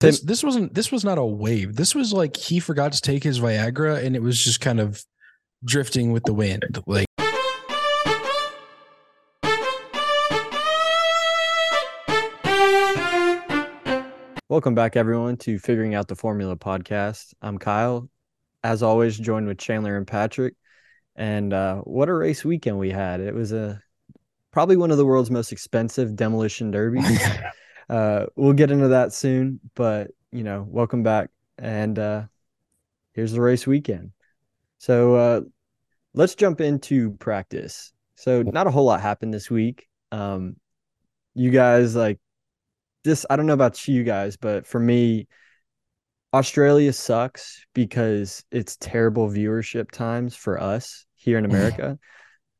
This this wasn't this was not a wave. This was like he forgot to take his Viagra and it was just kind of drifting with the wind. Like Welcome back, everyone, to Figuring Out the Formula podcast. I'm Kyle, as always, joined with Chandler and Patrick. And uh, what a race weekend we had! It was a probably one of the world's most expensive demolition derbies. uh, we'll get into that soon, but you know, welcome back. And uh, here's the race weekend. So uh, let's jump into practice. So not a whole lot happened this week. Um, you guys like this. I don't know about you guys, but for me, Australia sucks because it's terrible viewership times for us here in America.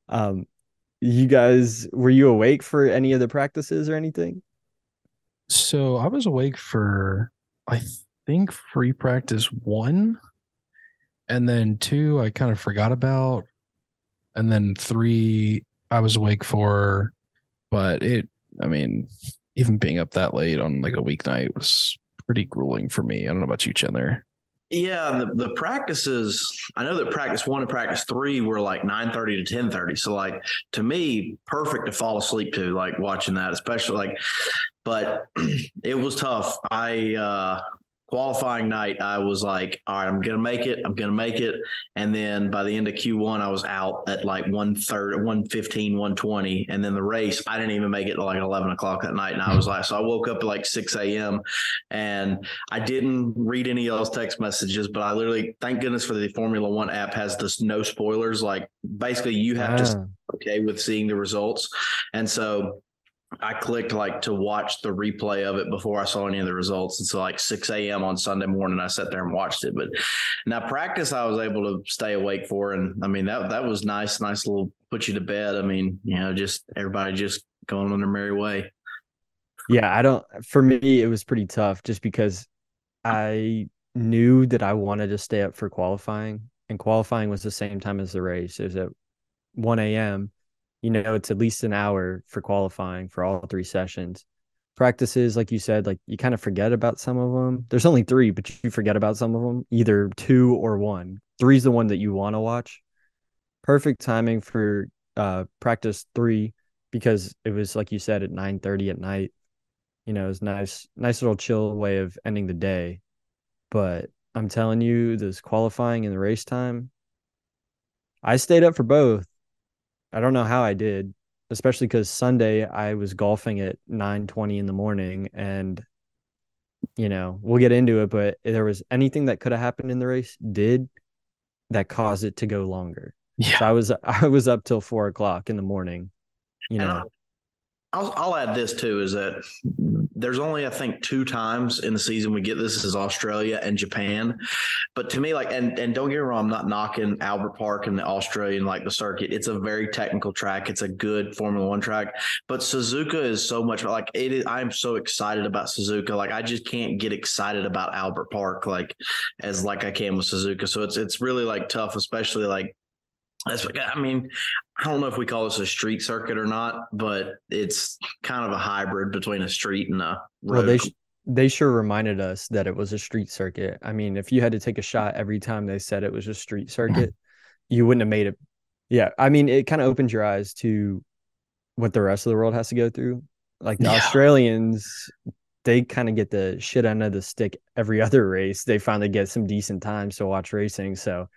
um, you guys, were you awake for any of the practices or anything? So I was awake for I think free practice one. And then two I kind of forgot about. And then three I was awake for, but it I mean, even being up that late on like a weeknight was pretty grueling for me. I don't know about you, Chandler. Yeah, the, the practices. I know that practice one and practice three were like nine thirty to ten thirty. So, like to me, perfect to fall asleep to. Like watching that, especially like. But it was tough. I uh qualifying night, I was like, all right, I'm gonna make it. I'm gonna make it. And then by the end of Q1, I was out at like 130, 115, 120. And then the race, I didn't even make it to like 11 o'clock that night. And I was like, so I woke up at like 6 a.m. and I didn't read any of those text messages, but I literally, thank goodness for the Formula One app has this no spoilers. Like basically, you have to ah. okay with seeing the results. And so I clicked like to watch the replay of it before I saw any of the results. So like 6 a.m. on Sunday morning, I sat there and watched it. But now practice, I was able to stay awake for. And I mean, that, that was nice, nice little put you to bed. I mean, you know, just everybody just going on their merry way. Yeah. I don't, for me, it was pretty tough just because I knew that I wanted to stay up for qualifying and qualifying was the same time as the race. It was at 1 a.m you know it's at least an hour for qualifying for all three sessions. Practices like you said like you kind of forget about some of them there's only three but you forget about some of them either two or one. Three's the one that you want to watch. Perfect timing for uh practice three because it was like you said at 9 30 at night. You know it's nice nice little chill way of ending the day. But i'm telling you this qualifying and the race time i stayed up for both I don't know how I did, especially because Sunday I was golfing at nine twenty in the morning, and you know we'll get into it, but there was anything that could have happened in the race did that caused it to go longer. Yeah, so I was I was up till four o'clock in the morning. You know, I'll, I'll add this too is that there's only I think two times in the season we get this is Australia and Japan, but to me like and and don't get me wrong I'm not knocking Albert Park and the Australian like the circuit. It's a very technical track. It's a good Formula One track. But Suzuka is so much like it is I'm so excited about Suzuka. Like I just can't get excited about Albert Park like as like I can with Suzuka. So it's it's really like tough especially like that's I mean, I don't know if we call this a street circuit or not, but it's kind of a hybrid between a street and a road. Well, they sh- they sure reminded us that it was a street circuit. I mean, if you had to take a shot every time they said it was a street circuit, you wouldn't have made it. Yeah, I mean, it kind of opens your eyes to what the rest of the world has to go through. Like the yeah. Australians, they kind of get the shit end of the stick every other race. They finally get some decent times to watch racing. So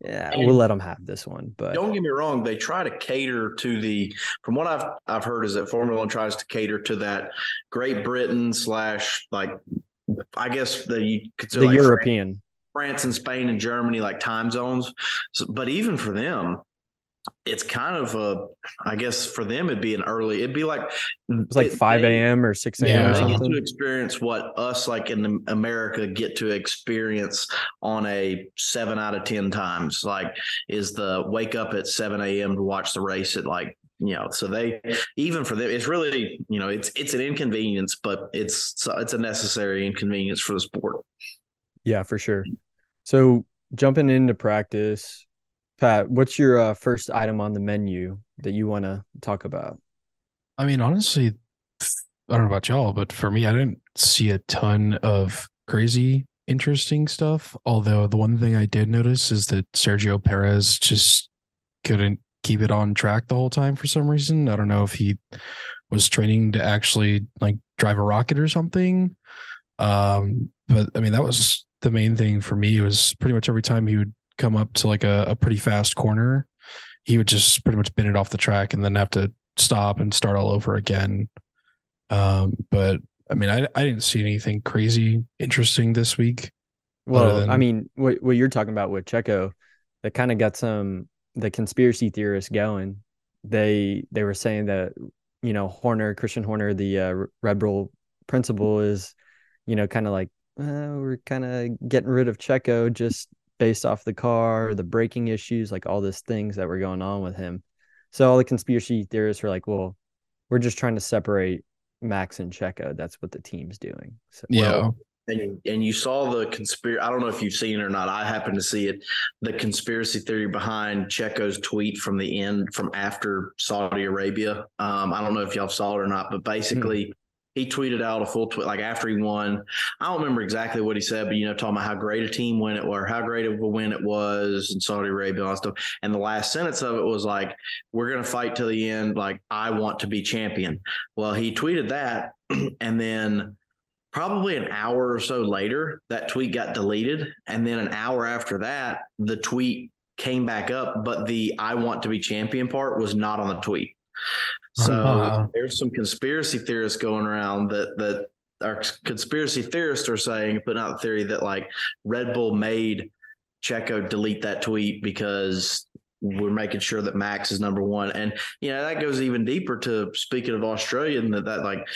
yeah, and we'll let them have this one. But don't get me wrong, they try to cater to the. From what I've I've heard is that Formula One tries to cater to that Great Britain slash like I guess the you consider the like European France, France and Spain and Germany like time zones. So, but even for them, it's kind of a i guess for them it'd be an early it'd be like it's like 5 a.m or 6 a.m yeah, or something. get to experience what us like in america get to experience on a seven out of ten times like is the wake up at 7 a.m to watch the race at like you know so they even for them it's really you know it's it's an inconvenience but it's it's a necessary inconvenience for the sport. Yeah for sure. So jumping into practice Pat, what's your uh, first item on the menu that you want to talk about? I mean, honestly, I don't know about y'all, but for me, I didn't see a ton of crazy interesting stuff. Although the one thing I did notice is that Sergio Perez just couldn't keep it on track the whole time for some reason. I don't know if he was training to actually like drive a rocket or something. Um, but I mean, that was the main thing for me It was pretty much every time he would come up to like a, a pretty fast corner, he would just pretty much bin it off the track and then have to stop and start all over again. Um, but I mean, I I didn't see anything crazy interesting this week. Well, than- I mean, what what you're talking about with Checo, that kind of got some the conspiracy theorists going. They they were saying that you know Horner, Christian Horner, the uh, Red Bull principal, is you know kind of like uh, we're kind of getting rid of Checo just based off the car, the braking issues, like all these things that were going on with him. So all the conspiracy theorists were like, well, we're just trying to separate Max and Checo. That's what the team's doing. So yeah, And and you saw the conspiracy. I don't know if you've seen it or not. I happened to see it. The conspiracy theory behind Checo's tweet from the end from after Saudi Arabia. Um, I don't know if y'all saw it or not, but basically he tweeted out a full tweet like after he won. I don't remember exactly what he said, but you know, talking about how great a team win it was, how great of a win it was in Saudi Arabia and stuff. And the last sentence of it was like, "We're gonna fight to the end. Like I want to be champion." Well, he tweeted that, and then probably an hour or so later, that tweet got deleted. And then an hour after that, the tweet came back up, but the I want to be champion part was not on the tweet. So Uh-huh. there's some conspiracy theorists going around that that our conspiracy theorists are saying, putting out the theory that like Red Bull made Checo delete that tweet because we're making sure that Max is number one. And you know, that goes even deeper to speaking of Australia and that, that like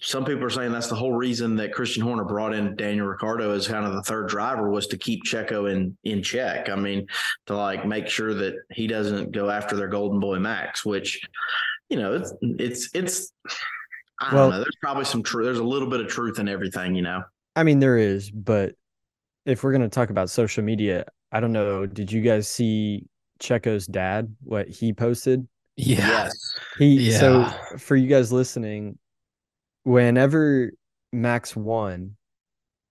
some people are saying that's the whole reason that Christian Horner brought in Daniel Ricciardo as kind of the third driver was to keep Checo in in check. I mean, to like make sure that he doesn't go after their golden boy Max, which you know, it's it's it's I Well- don't know. There's probably some truth. There's a little bit of truth in everything, you know. I mean, there is, but if we're going to talk about social media, I don't know. Did you guys see Checo's dad, what he posted? yeah, He, so for you guys listening, whenever Max won,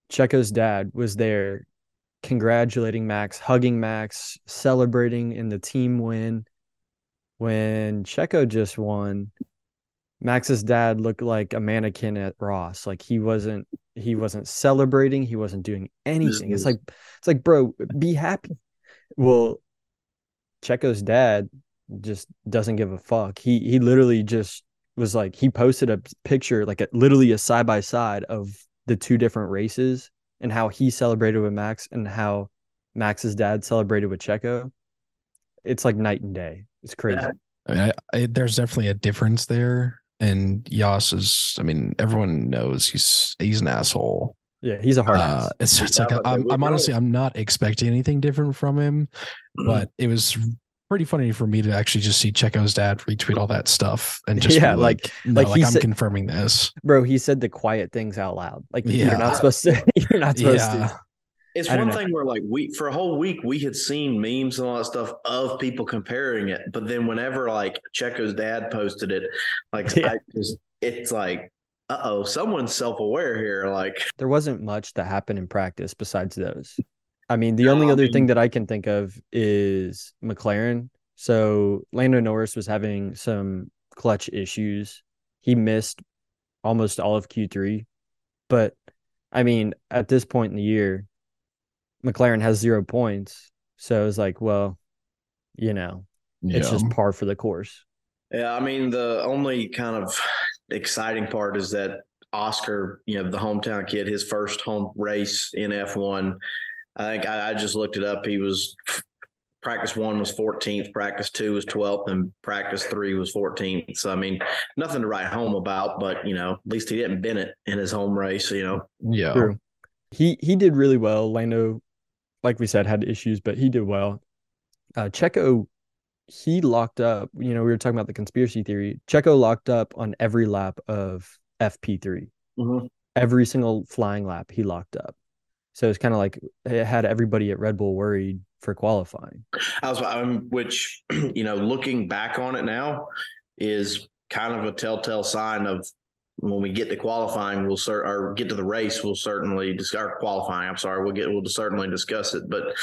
Checo's dad was there congratulating Max, hugging Max, celebrating in the team win. When Checo just won, Max's dad looked like a mannequin at Ross. Like he wasn't he wasn't celebrating, he wasn't doing anything. It's like it's like, bro, be happy. Well, Checo's dad just doesn't give a fuck. He he literally just was like he posted a picture like a, literally a side by side of the two different races and how he celebrated with Max and how Max's dad celebrated with Checo. It's like night and day. It's crazy. Yeah. I mean, I, I, there's definitely a difference there. And Jos is, I mean, everyone knows he's he's an asshole. Yeah, he's a hard Uh, ass. it's it's like but I'm, I'm honestly I'm not expecting anything different from him, but it was pretty funny for me to actually just see Checo's dad retweet all that stuff and just Yeah, be like- like, no, like like, I'm said- confirming this. Bro, he said the quiet things out loud. Like Yeah. you're not supposed to you're not supposed Yeah, to. It's one know. thing where like we for a whole week we had seen memes and all that stuff of people comparing it, but then whenever like Checo's dad posted it, like Yeah. I just it's like, uh oh, someone's self aware here. Like There wasn't much that happened in practice besides those. I mean, the only other thing that I can think of is McLaren. So Lando Norris was having some clutch issues. He missed almost all of Q3. But I mean, at this point in the year, McLaren has zero points. So it's like, well, you know, it's just par for the course. Yeah, I mean the only kind of exciting part is that Oscar, you know, the hometown kid, his first home race in F1. I think I, I just looked it up. He was practice one was 14th, practice two was 12th, and practice three was 14th. So I mean, nothing to write home about, but you know, at least he didn't bin it in his home race. You know, yeah. True. He he did really well. Lando, like we said, had issues, but he did well. Uh Checo, he locked up. You know, we were talking about the conspiracy theory. Checo locked up on every lap of FP3. Mhm. Every single flying lap he locked up. So it's kind of like it had everybody at Red Bull worried for qualifying. I was, um, which you know, looking back on it now, is kind of a telltale sign of when we get to qualifying, we'll cert or get to the race, we'll certainly discuss qualifying. I'm sorry, we'll get we'll certainly discuss it. But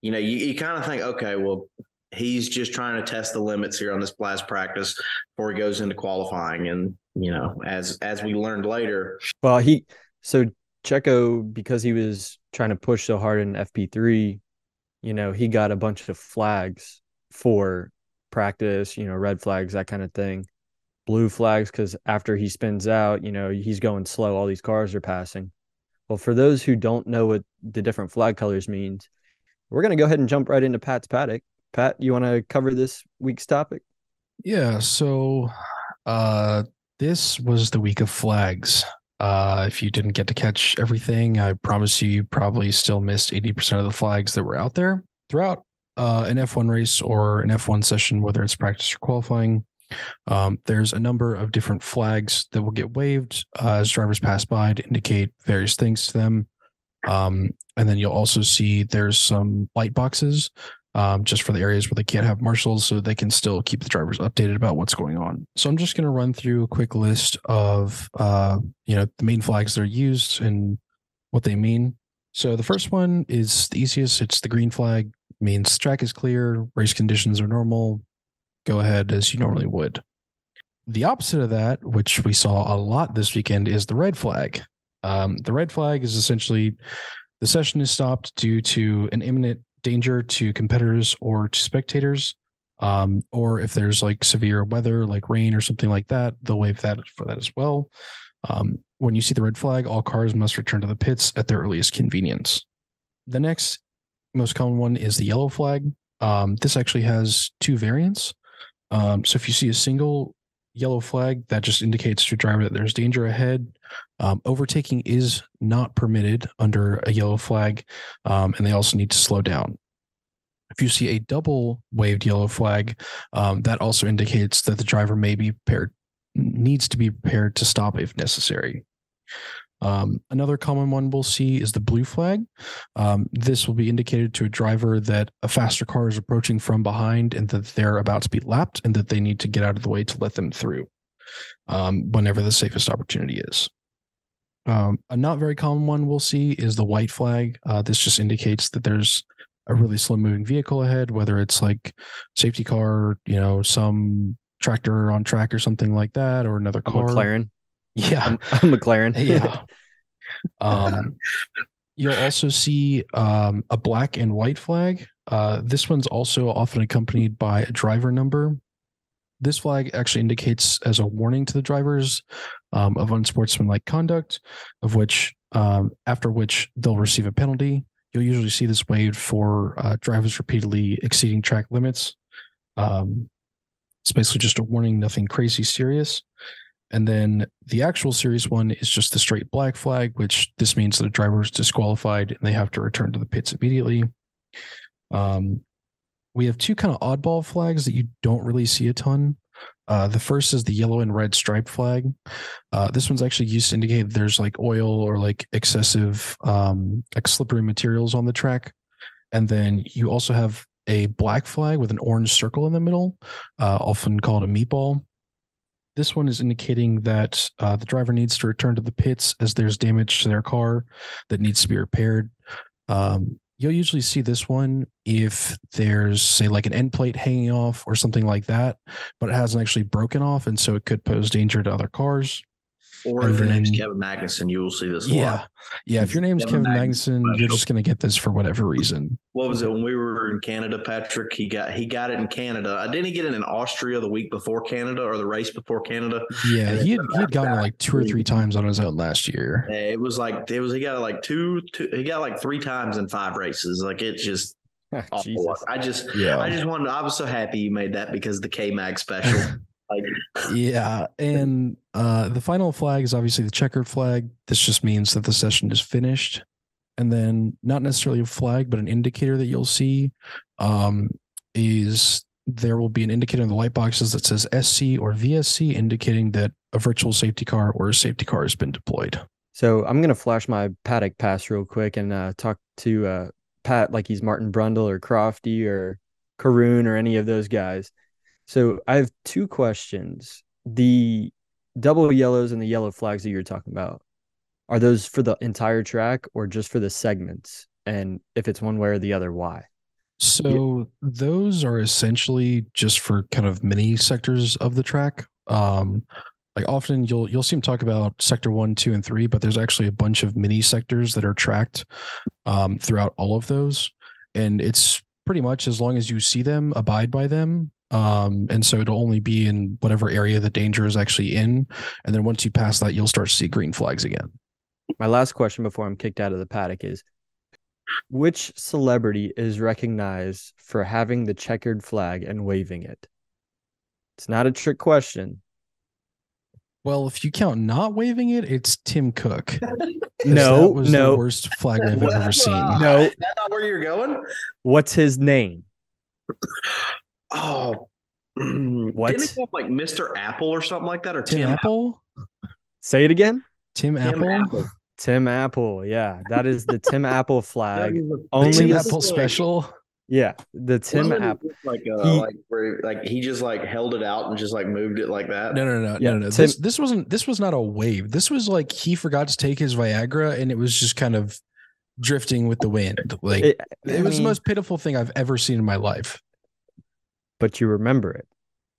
you know, you, you kind of think, okay, well, he's just trying to test the limits here on this last practice before he goes into qualifying. And you know, as as we learned later, well, he so Checo because he was trying to push so hard in FP3, you know, he got a bunch of flags for practice, you know, red flags, that kind of thing. Blue flags because after he spins out, you know, he's going slow. All these cars are passing. Well, for those who don't know what the different flag colors means, we're going to go ahead and jump right into Pat's paddock. Pat, you want to cover this week's topic? Yeah. So, uh, this was the week of flags. Uh, if you didn't get to catch everything, I promise you, you probably still missed 80% of the flags that were out there throughout uh, an F1 race or an F1 session, whether it's practice or qualifying. Um, there's a number of different flags that will get waved uh, as drivers pass by to indicate various things to them. Um, and then you'll also see there's some light boxes um, just for the areas where they can't have marshals so they can still keep the drivers updated about what's going on. So I'm just going to run through a quick list of, uh, you know, the main flags that are used and what they mean. So the first one is the easiest. It's the green flag, means track is clear, race conditions are normal. Go ahead as you normally would. The opposite of that, which we saw a lot this weekend, is the red flag. Um, the red flag is essentially the session is stopped due to an imminent danger to competitors or to spectators. Um, or if there's like severe weather, like rain or something like that, they'll waive that for that as well. Um, when you see the red flag, all cars must return to the pits at their earliest convenience. The next most common one is the yellow flag. Um, this actually has two variants. Um, so if you see a single yellow flag, that just indicates to a driver that there's danger ahead. Um, overtaking is not permitted under a yellow flag, um, and they also need to slow down. If you see a double waved yellow flag, um, that also indicates that the driver may be prepared, needs to be prepared to stop if necessary. Um, another common one we'll see is the blue flag. Um, this will be indicated to a driver that a faster car is approaching from behind and that they're about to be lapped and that they need to get out of the way to let them through um, whenever the safest opportunity is. Um, a not very common one we'll see is the white flag. Uh, this just indicates that there's a really slow moving vehicle ahead, whether it's like safety car, you know, some tractor on track or something like that, or another car. McLaren. Yeah, McLaren. yeah. Um, you'll also see um, a black and white flag. Uh, this one's also often accompanied by a driver number. This flag actually indicates as a warning to the drivers um, of unsportsmanlike conduct, of which um, after which they'll receive a penalty. You'll usually see this waved for uh, drivers repeatedly exceeding track limits. Um, it's basically just a warning, nothing crazy serious. And then the actual series one is just the straight black flag, which this means that a driver is disqualified and they have to return to the pits immediately. Um, we have two kind of oddball flags that you don't really see a ton. Uh, the first is the yellow and red stripe flag. Uh, this one's actually used to indicate there's like oil or like excessive um, like slippery materials on the track. And then you also have a black flag with an orange circle in the middle, uh, often called a meatball. This one is indicating that uh, the driver needs to return to the pits as there's damage to their car that needs to be repaired. Um, you'll usually see this one if there's, say, like an end plate hanging off or something like that, but it hasn't actually broken off. And so it could pose danger to other cars. Or if your name's Kevin Magnussen, you will see this. Yeah, yeah. If your name's Kevin, Kevin Magnussen, you're just going to get this for whatever reason. What was it when we were in Canada, Patrick? He got he got it in Canada. I uh, didn't he get it in Austria the week before Canada or the race before Canada. Yeah, he had he had gotten it like two or three times on his own last year. It was like it was he got it like two, two he got like three times in five races. Like it's just I just yeah. I just wanted I was so happy you made that because the K Mag special. yeah, and uh, the final flag is obviously the checkered flag. This just means that the session is finished, and then not necessarily a flag, but an indicator that you'll see um, is there will be an indicator in the light boxes that says SC or VSC, indicating that a virtual safety car or a safety car has been deployed. So I'm gonna flash my paddock pass real quick and uh, talk to uh, Pat like he's Martin Brundle or Crofty or Karun or any of those guys. So I have two questions. The double yellows and the yellow flags that you're talking about, are those for the entire track or just for the segments? And if it's one way or the other, why? So those are essentially just for kind of mini sectors of the track. Um, like often you'll you'll see them talk about sector one, two, and three, but there's actually a bunch of mini sectors that are tracked um, throughout all of those, and it's pretty much as long as you see them, abide by them. Um, and so it'll only be in whatever area the danger is actually in, and then once you pass that, you'll start to see green flags again. My last question before I'm kicked out of the paddock is which celebrity is recognized for having the checkered flag and waving it? It's not a trick question. Well, if you count not waving it, it's Tim Cook. No, that was no. the worst flag wave I've ever seen. No. Is that not where you're going? What's his name? Oh, What? Didn't it like Mr. Apple or something like that, or Tim Tim, Apple? Say it again. Tim, Tim Apple? Apple? Tim Apple. Yeah, that is the Tim Apple flag. Only Tim Tim Apple special. Yeah, the Tim Wasn't it Apple. Like, uh, He- like where like he just like held it out and just like moved it like that. No, no, no, Yeah, no, no. Tim- This this wasn't this was not a wave. This was like he forgot to take his Viagra and it was just kind of drifting with the wind. Like it, It, I was the most pitiful thing I've ever seen in my life. But you remember it.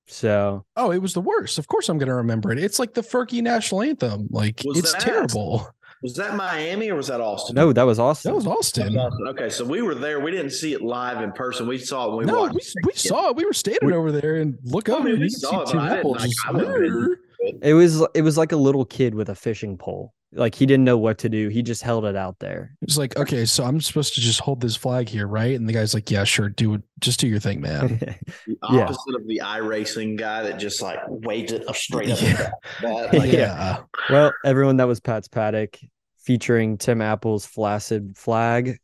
So Oh, it was the worst. Of course I'm gonna remember it. It's like the Fergie national anthem. Like Was it's that- terrible. Was that Miami or was that Austin? no, that was Austin. That was Austin. Austin. Okay, so we were there. We didn't see it live in person. We saw it when we No, watched. we, it. we saw it. We were standing We- over there and look I up mean, and we saw it, see but Tim I didn't, Apple like, just It was it was like a little kid with a fishing pole. Like he didn't know what to do. He just held it out there. It's like, okay, so I'm supposed to just hold this flag here, right? And the guy's like, Yeah, sure, do it. Just do your thing, man. The Yeah. opposite of the iRacing guy that just like waved it straight up. Yeah. That, Yeah. yeah. well, everyone, that was Pat's paddock featuring Tim Apple's flaccid flag.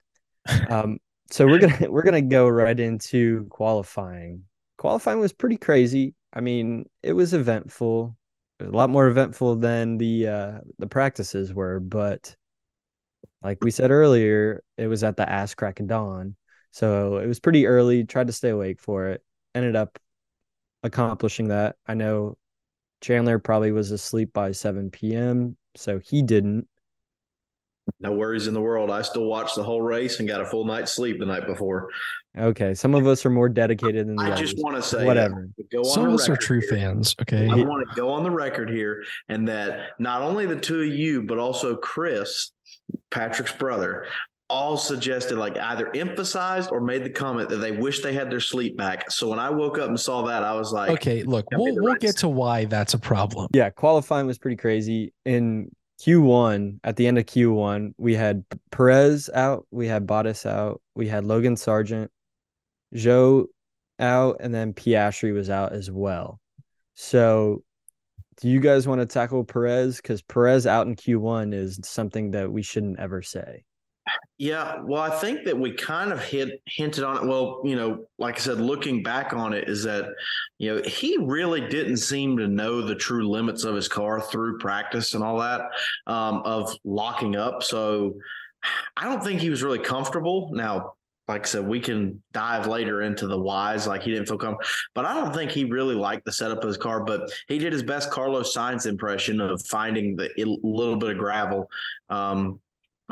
Um, so we're gonna we're gonna go right into qualifying. Qualifying was pretty crazy. I mean, it was eventful. A lot more eventful than the uh, the practices were, but like we said earlier, it was at the ass crack dawn. So it was pretty early. Tried to stay awake for it. Ended up accomplishing that. I know Chandler probably was asleep by 7 p.m., so he didn't. no worries in the world. I still watched the whole race and got a full night's sleep the night before. Okay, some of us are more dedicated than the I others. just want to say uh, Whatever. that, go on Some of us are true here. fans. Okay. I want to go on the record here and that not only the two of you, but also Chris, Patrick's brother, all suggested, like either emphasized or made the comment that they wish they had their sleep back. So when I woke up and saw that, I was like, Okay, look, we'll we'll rest. get to why that's a problem. Yeah, qualifying was pretty crazy. In Q1, at the end of Q1, we had Perez out, we had Bottas out, we had Logan Sargeant, Zhou out, and then Piastri was out as well. So, do you guys want to tackle Perez? Because Perez out in Q1 is something that we shouldn't ever say. Yeah, well, I think that we kind of hit hinted on it. Well, you know, like I said, looking back on it, is that you know he really didn't seem to know the true limits of his car through practice and all that um, of locking up. So I don't think he was really comfortable. Now, like I said, we can dive later into the whys. Like he didn't feel comfortable, but I don't think he really liked the setup of his car. But he did his best Carlos Sainz impression of finding the little bit of gravel. Um,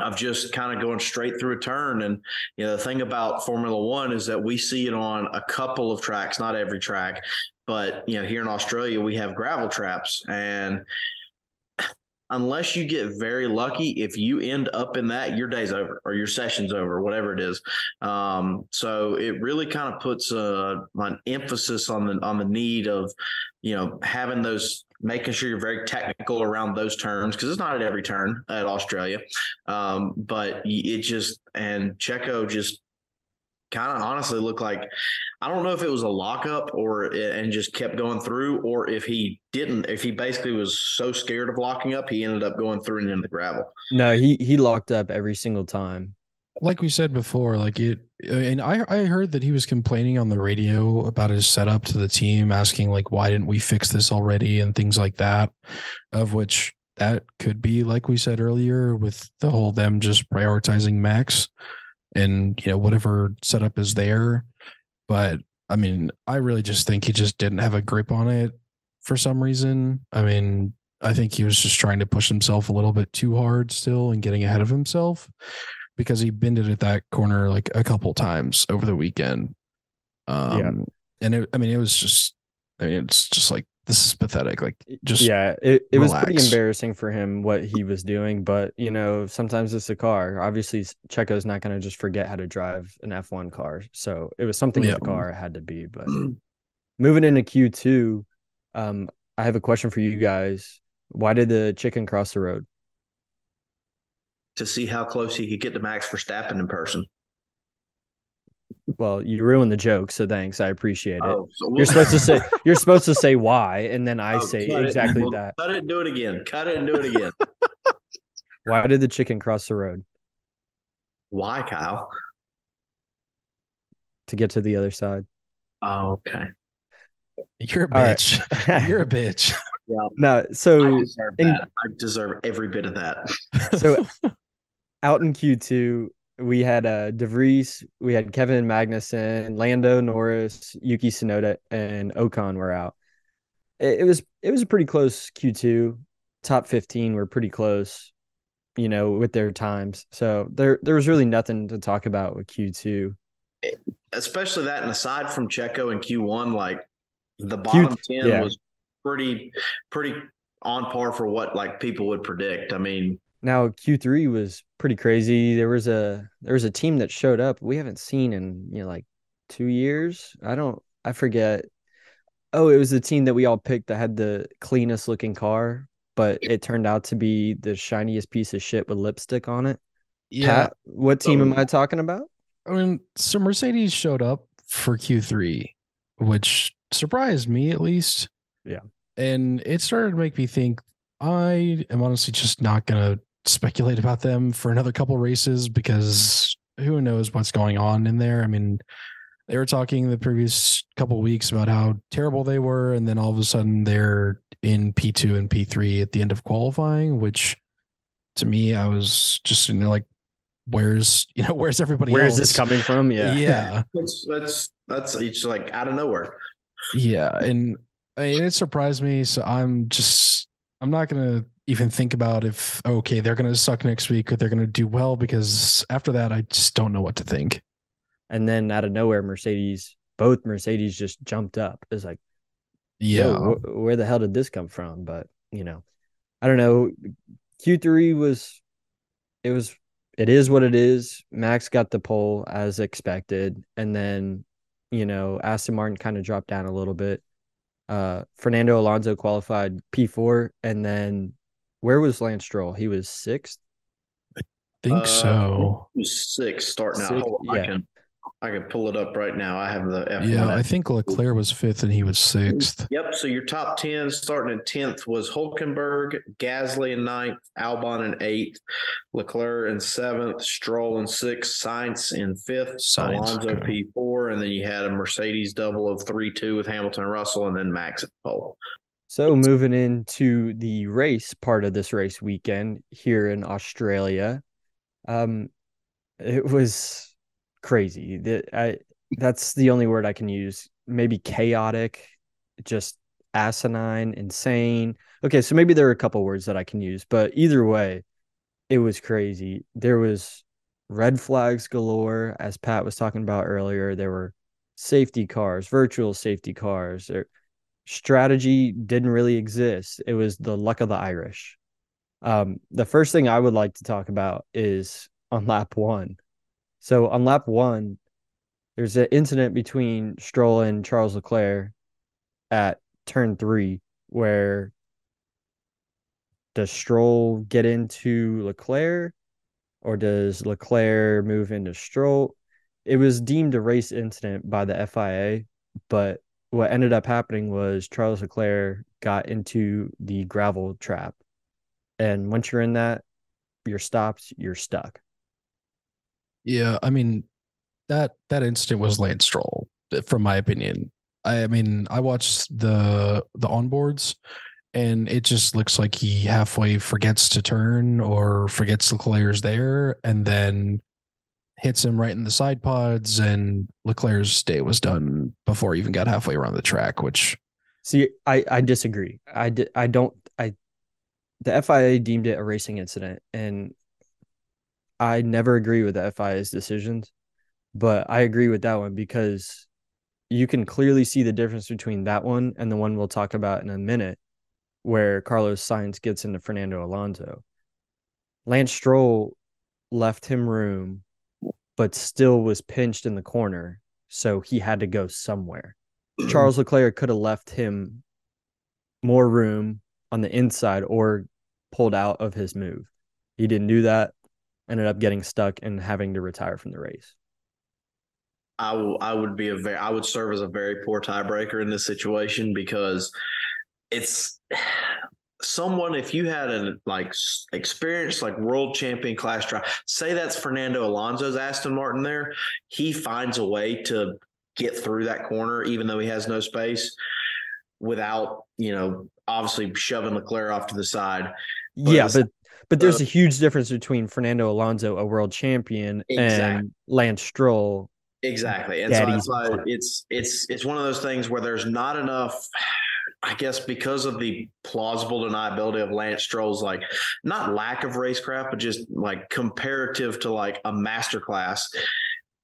of just kind of going straight through a turn. And you know, the thing about Formula One is that we see it on a couple of tracks, not every track, but you know, here in Australia we have gravel traps, and unless you get very lucky, if you end up in that, your day's over or your session's over, whatever it is. Um, so it really kind of puts a, an emphasis on the on the need of, you know, having those making sure you're very technical around those turns because it's not at every turn at Australia. Um, but it just and Checo just kind of honestly looked like I don't know if it was a lockup or eh, and just kept going through, or if he didn't, if he basically was so scared of locking up, he ended up going through and into the gravel. No, he he locked up every single time. Like we said before, like it, eh, and I I heard that he was complaining on the radio about his setup to the team, asking like why didn't we fix this already and things like that. Of which that could be like we said earlier with the whole them just prioritizing Max and you know whatever setup is there. But I mean, I really just think he just didn't have a grip on it for some reason. I mean, I think he was just trying to push himself a little bit too hard still and getting ahead of himself because he bended at that corner like a couple times over the weekend. Um, Yeah. and it, I mean, it was just, I mean, it's just like this is pathetic. Like, just yeah, it, it was pretty embarrassing for him what he was doing, but you know, sometimes it's a car. Obviously, Checo's not going to just forget how to drive an F1 car. So it was something with Yeah. the car it had to be. But moving into Q2, um, I have a question for you guys. Why did the chicken cross the road? to see how close he could get to Max Verstappen in person. Well, you ruined the joke, so thanks. I appreciate it. Oh, so You're supposed to say you're supposed to say why, and then I Oh, say cut it. exactly that. Cut it and do it again. Cut it and do it again. Why did the chicken cross the road Why, Kyle? to get to the other side? Oh, okay. you're a All right. bitch. you're a bitch. Yeah. no, I so deserve in- that. I deserve every bit of that. so out in Q2, we had uh DeVries, we had Kevin Magnussen, Lando Norris, Yuki Tsunoda, and Ocon were out. It, it was it was a pretty close Q2. Top 15 were pretty close, you know, with their times. So there there was really nothing to talk about with Q2. Especially that, and aside from Checo and Q1, like the bottom ten yeah. was pretty, pretty on par for what like people would predict. I mean, Now Q3 was pretty crazy. There was a there was a team that showed up we haven't seen in you know like two years. I don't I forget. Oh, it was the team that we all picked that had the cleanest looking car, but it turned out to be the shiniest piece of shit with lipstick on it. Pat, what team am I talking about? I mean, so Mercedes showed up for Q3, which surprised me at least. Yeah. And it started to make me think I am honestly just not going to speculate about them for another couple races because who knows what's going on in there. I mean, they were talking the previous couple weeks about how terrible they were. And then all of a sudden they're in P2 and P3 at the end of qualifying, which to me, I was just, you know, like, where's, you know, where's everybody Where's else? this coming from? Yeah. yeah that's that's that's it's like out of nowhere. yeah and I mean, it surprised me so i'm just i'm not gonna even think about if okay they're gonna suck next week or they're gonna do well because after that i just don't know what to think And then out of nowhere, Mercedes, both Mercedes just jumped up. It's like, yeah wh- where the hell did this come from? But you know, I don't know. Q3 was, it was, it is what it is. Max got the pole as expected, and then, you know, Aston Martin kind of dropped down a little bit. Uh, Fernando Alonso qualified P4, and then where was Lance Stroll? He was sixth. I think Uh, so It was six starting out. Six, Hold on, I can I can pull it up right now. I have the F1. yeah i think leclerc was fifth and he was sixth Yep. So your top 10 starting at 10th was Hulkenberg, Gasly in ninth, Albon in eighth, Leclerc in seventh, Stroll in sixth, Sainz in fifth, Sainz, Alonso okay. P4, and then you had a Mercedes double of 3 2 with Hamilton and Russell, and then Max at pole. So moving into the race part of this race weekend here in Australia, um, it was crazy. That I that's the only word I can use. Maybe chaotic, just asinine, insane. Okay, so maybe there are a couple words that I can use, but either way, it was crazy. There was red flags galore, as Pat was talking about earlier. There were safety cars, virtual safety cars. There, strategy didn't really exist. It was the luck of the Irish. Um, the first thing I would like to talk about is on lap one. So on lap one, there's an incident between Stroll and Charles Leclerc at turn three where does Stroll get into Leclerc or does Leclerc move into Stroll? It was deemed a race incident by the FIA, but what ended up happening was Charles Leclerc got into the gravel trap. And once you're in that, you're stopped, you're stuck. Yeah i mean that that incident was lance stroll eh, from my opinion i, I mean i watched the the onboards and it just looks like he halfway forgets to turn or forgets Leclerc's there and then hits him right in the side pods and Leclerc's day was done before he even got halfway around the track which See, I I disagree. I di- I don't I the FIA deemed it a racing incident, and I never agree with the FIA's decisions, but I agree with that one because you can clearly see the difference between that one and the one we'll talk about in a minute, where Carlos Sainz gets into Fernando Alonso. Lance Stroll left him room, but still was pinched in the corner, so he had to go somewhere. Charles Leclerc could have left him more room on the inside or pulled out of his move. He didn't do that, ended up getting stuck and having to retire from the race. I, w- I would be a very I would serve as a very poor tiebreaker in this situation because it's someone if you had a like experienced like world champion class drive say that's Fernando Alonso's Aston Martin there he finds a way to get through that corner even though he has no space without you know obviously shoving Leclerc off to the side but yeah but but there's a huge difference between Fernando Alonso a world champion exactly. and Lance Stroll Exactly. And Daddy's so that's why it's it's it's one of those things where there's not enough I guess because of the plausible deniability of Lance Stroll's like not lack of racecraft, but just like comparative to like a masterclass.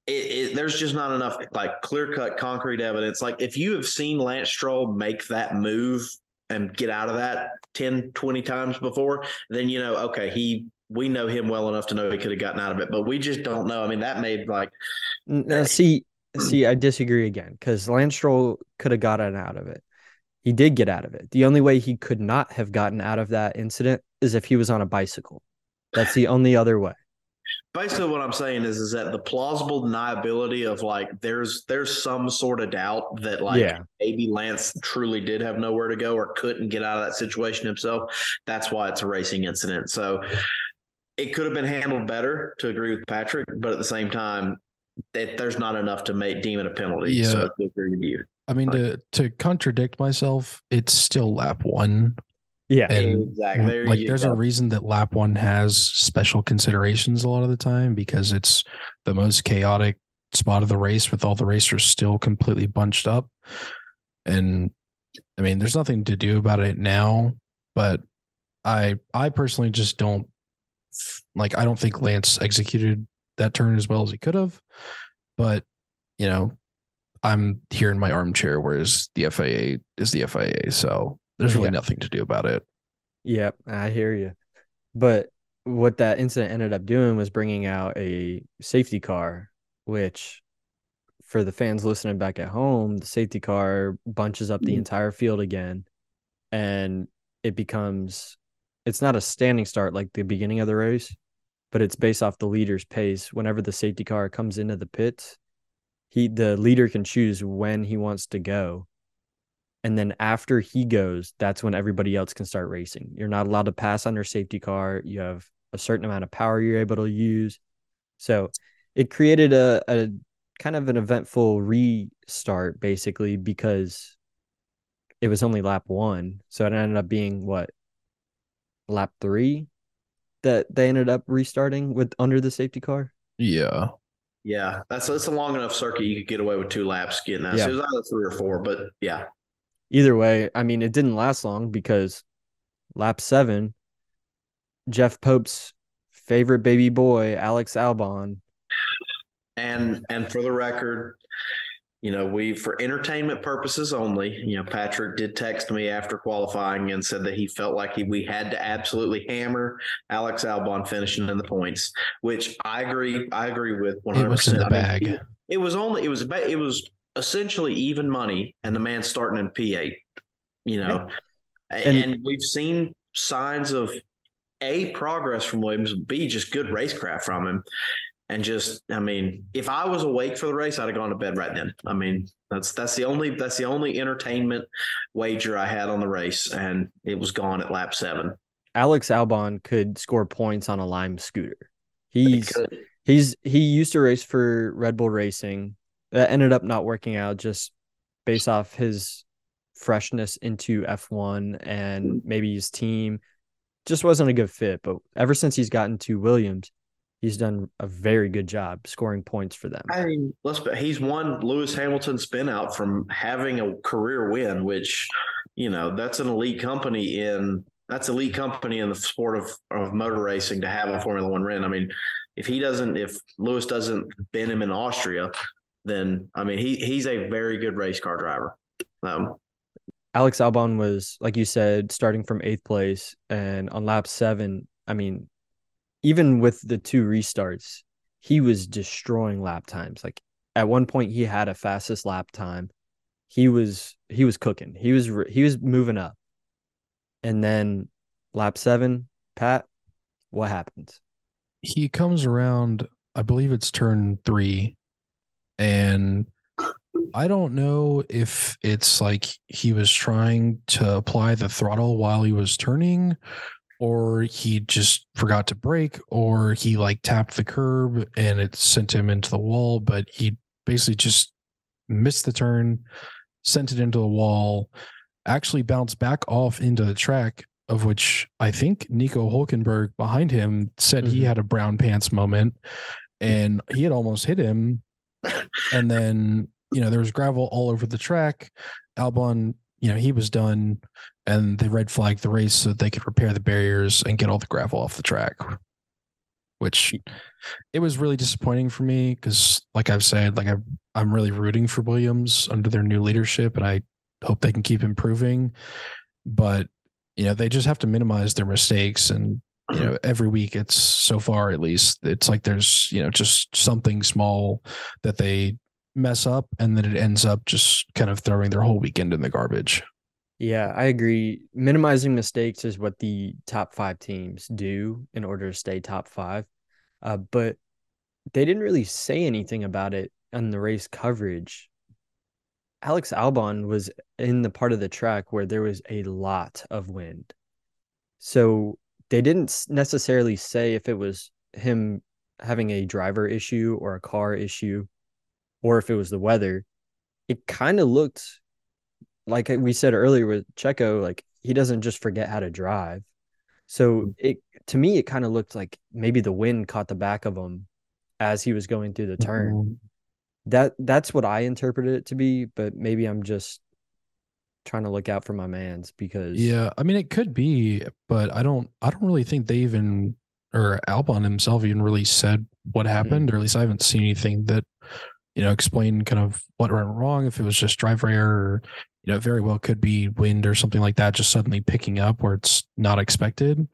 It, it, there's just not enough like clear cut concrete evidence. Like if you have seen Lance Stroll make that move and get out of that 10, 20 times before, then you know, okay, he we know him well enough to know he could have gotten out of it, but we just don't know. I mean, that made like uh, see, see, I disagree again because Lance Stroll could have gotten out of it. He did get out of it. The only way he could not have gotten out of that incident is if he was on a bicycle. That's the only other way. Basically, what I'm saying is, is that the plausible deniability of like there's there's some sort of doubt that like yeah. maybe Lance truly did have nowhere to go or couldn't get out of that situation himself. That's why it's a racing incident. So it could have been handled better to agree with Patrick, but at the same time, that there's not enough to make deem it a penalty. Yeah. So I agree with you. I mean, to to contradict myself, it's still lap one. Yeah, and exactly. There like, there's go. a reason that lap one has special considerations a lot of the time because it's the most chaotic spot of the race with all the racers still completely bunched up. And I mean, there's nothing to do about it now, but I I personally just don't like I don't think Lance executed that turn as well as he could have. But, you know, I'm here in my armchair, whereas the FIA is the FIA. So there's really yeah. nothing to do about it. Yep, I hear you. But what that incident ended up doing was bringing out a safety car, which for the fans listening back at home, the safety car bunches up the mm-hmm. entire field again and it becomes it's not a standing start like the beginning of the race but it's based off the leader's pace. Whenever the safety car comes into the pits, he the leader can choose when he wants to go. And then after he goes, that's when everybody else can start racing. You're not allowed to pass on your safety car. You have a certain amount of power you're able to use. So it created a, a kind of an eventful restart basically because it was only lap one. So it ended up being what lap three that they ended up restarting with under the safety car? Yeah. Yeah, that's that's a long enough circuit you could get away with two laps getting that. Yeah. So it was either three or four, but yeah. Either way, I mean, it didn't last long because lap seven, Jeff Pope's favorite baby boy, Alex Albon. And and for the record, you know, we for entertainment purposes only. You know, Patrick did text me after qualifying and said that he felt like he, we had to absolutely hammer Alex Albon finishing in the points, which I agree. I agree with one hundred percent. It was in the bag. Mean, it, was only it was it was essentially even money, and the man starting in P eight. You know, and, and we've seen signs of a progress from Williams, b just good racecraft from him and just I mean, if I was awake for the race, I'd have gone to bed right then. I mean, that's that's the only that's the only entertainment wager I had on the race, and it was gone at lap seven. Alex Albon could score points on a Lime scooter. He's he's he used to race for Red Bull Racing. That ended up not working out just based off his freshness into F1 and mm. maybe his team just wasn't a good fit. But ever since he's gotten to Williams, he's done a very good job scoring points for them. I mean, let's he's won Lewis Hamilton spin out from having a career win, which you know that's an elite company in that's elite company in the sport of, of motor racing to have a Formula One win. I mean, if he doesn't, if Lewis doesn't bend him in Austria, then I mean he he's a very good race car driver. Um, Alex Albon was, like you said, starting from eighth place, and on lap seven, I mean, even with the two restarts, he was destroying lap times. Like at one point, he had a fastest lap time. He was he was cooking. He was he was moving up, and then lap seven, Pat, what happens? He comes around. I believe it's turn three, and I don't know if it's like he was trying to apply the throttle while he was turning, or he just forgot to brake, or he like tapped the curb and it sent him into the wall, but he basically just missed the turn, sent it into the wall, actually bounced back off into the track, of which I think Nico Hulkenberg behind him said mm-hmm. he had a brown pants moment and he had almost hit him. And then you know, there was gravel all over the track. Albon, you know, he was done and they red flagged the race so they could repair the barriers and get all the gravel off the track. Which it was really disappointing for me because, like I've said, like I'm, I'm really rooting for Williams under their new leadership, and I hope they can keep improving. But you know, they just have to minimize their mistakes, and you know, every week it's so far at least it's like there's you know just something small that they mess up and then it ends up just kind of throwing their whole weekend in the garbage. Yeah, I agree. Minimizing mistakes is what the top five teams do in order to stay top five. Uh, but they didn't really say anything about it on the race coverage. Alex Albon was in the part of the track where there was a lot of wind. So they didn't necessarily say if it was him having a driver issue or a car issue or if it was the weather, it kind of looked like we said earlier with Checo, like he doesn't just forget how to drive. So mm. it to me, it kind of looked like maybe the wind caught the back of him as he was going through the turn. Mm-hmm. That that's what I interpreted it to be, but maybe I'm just trying to look out for my man's because yeah, I mean it could be, but I don't I don't really think they even or Albon himself even really said what mm-hmm. happened, mm-hmm. or at least I haven't seen anything that you know, explain kind of what went wrong, if it was just driver error, or, you know, very well could be wind or something like that, just suddenly picking up where it's not expected.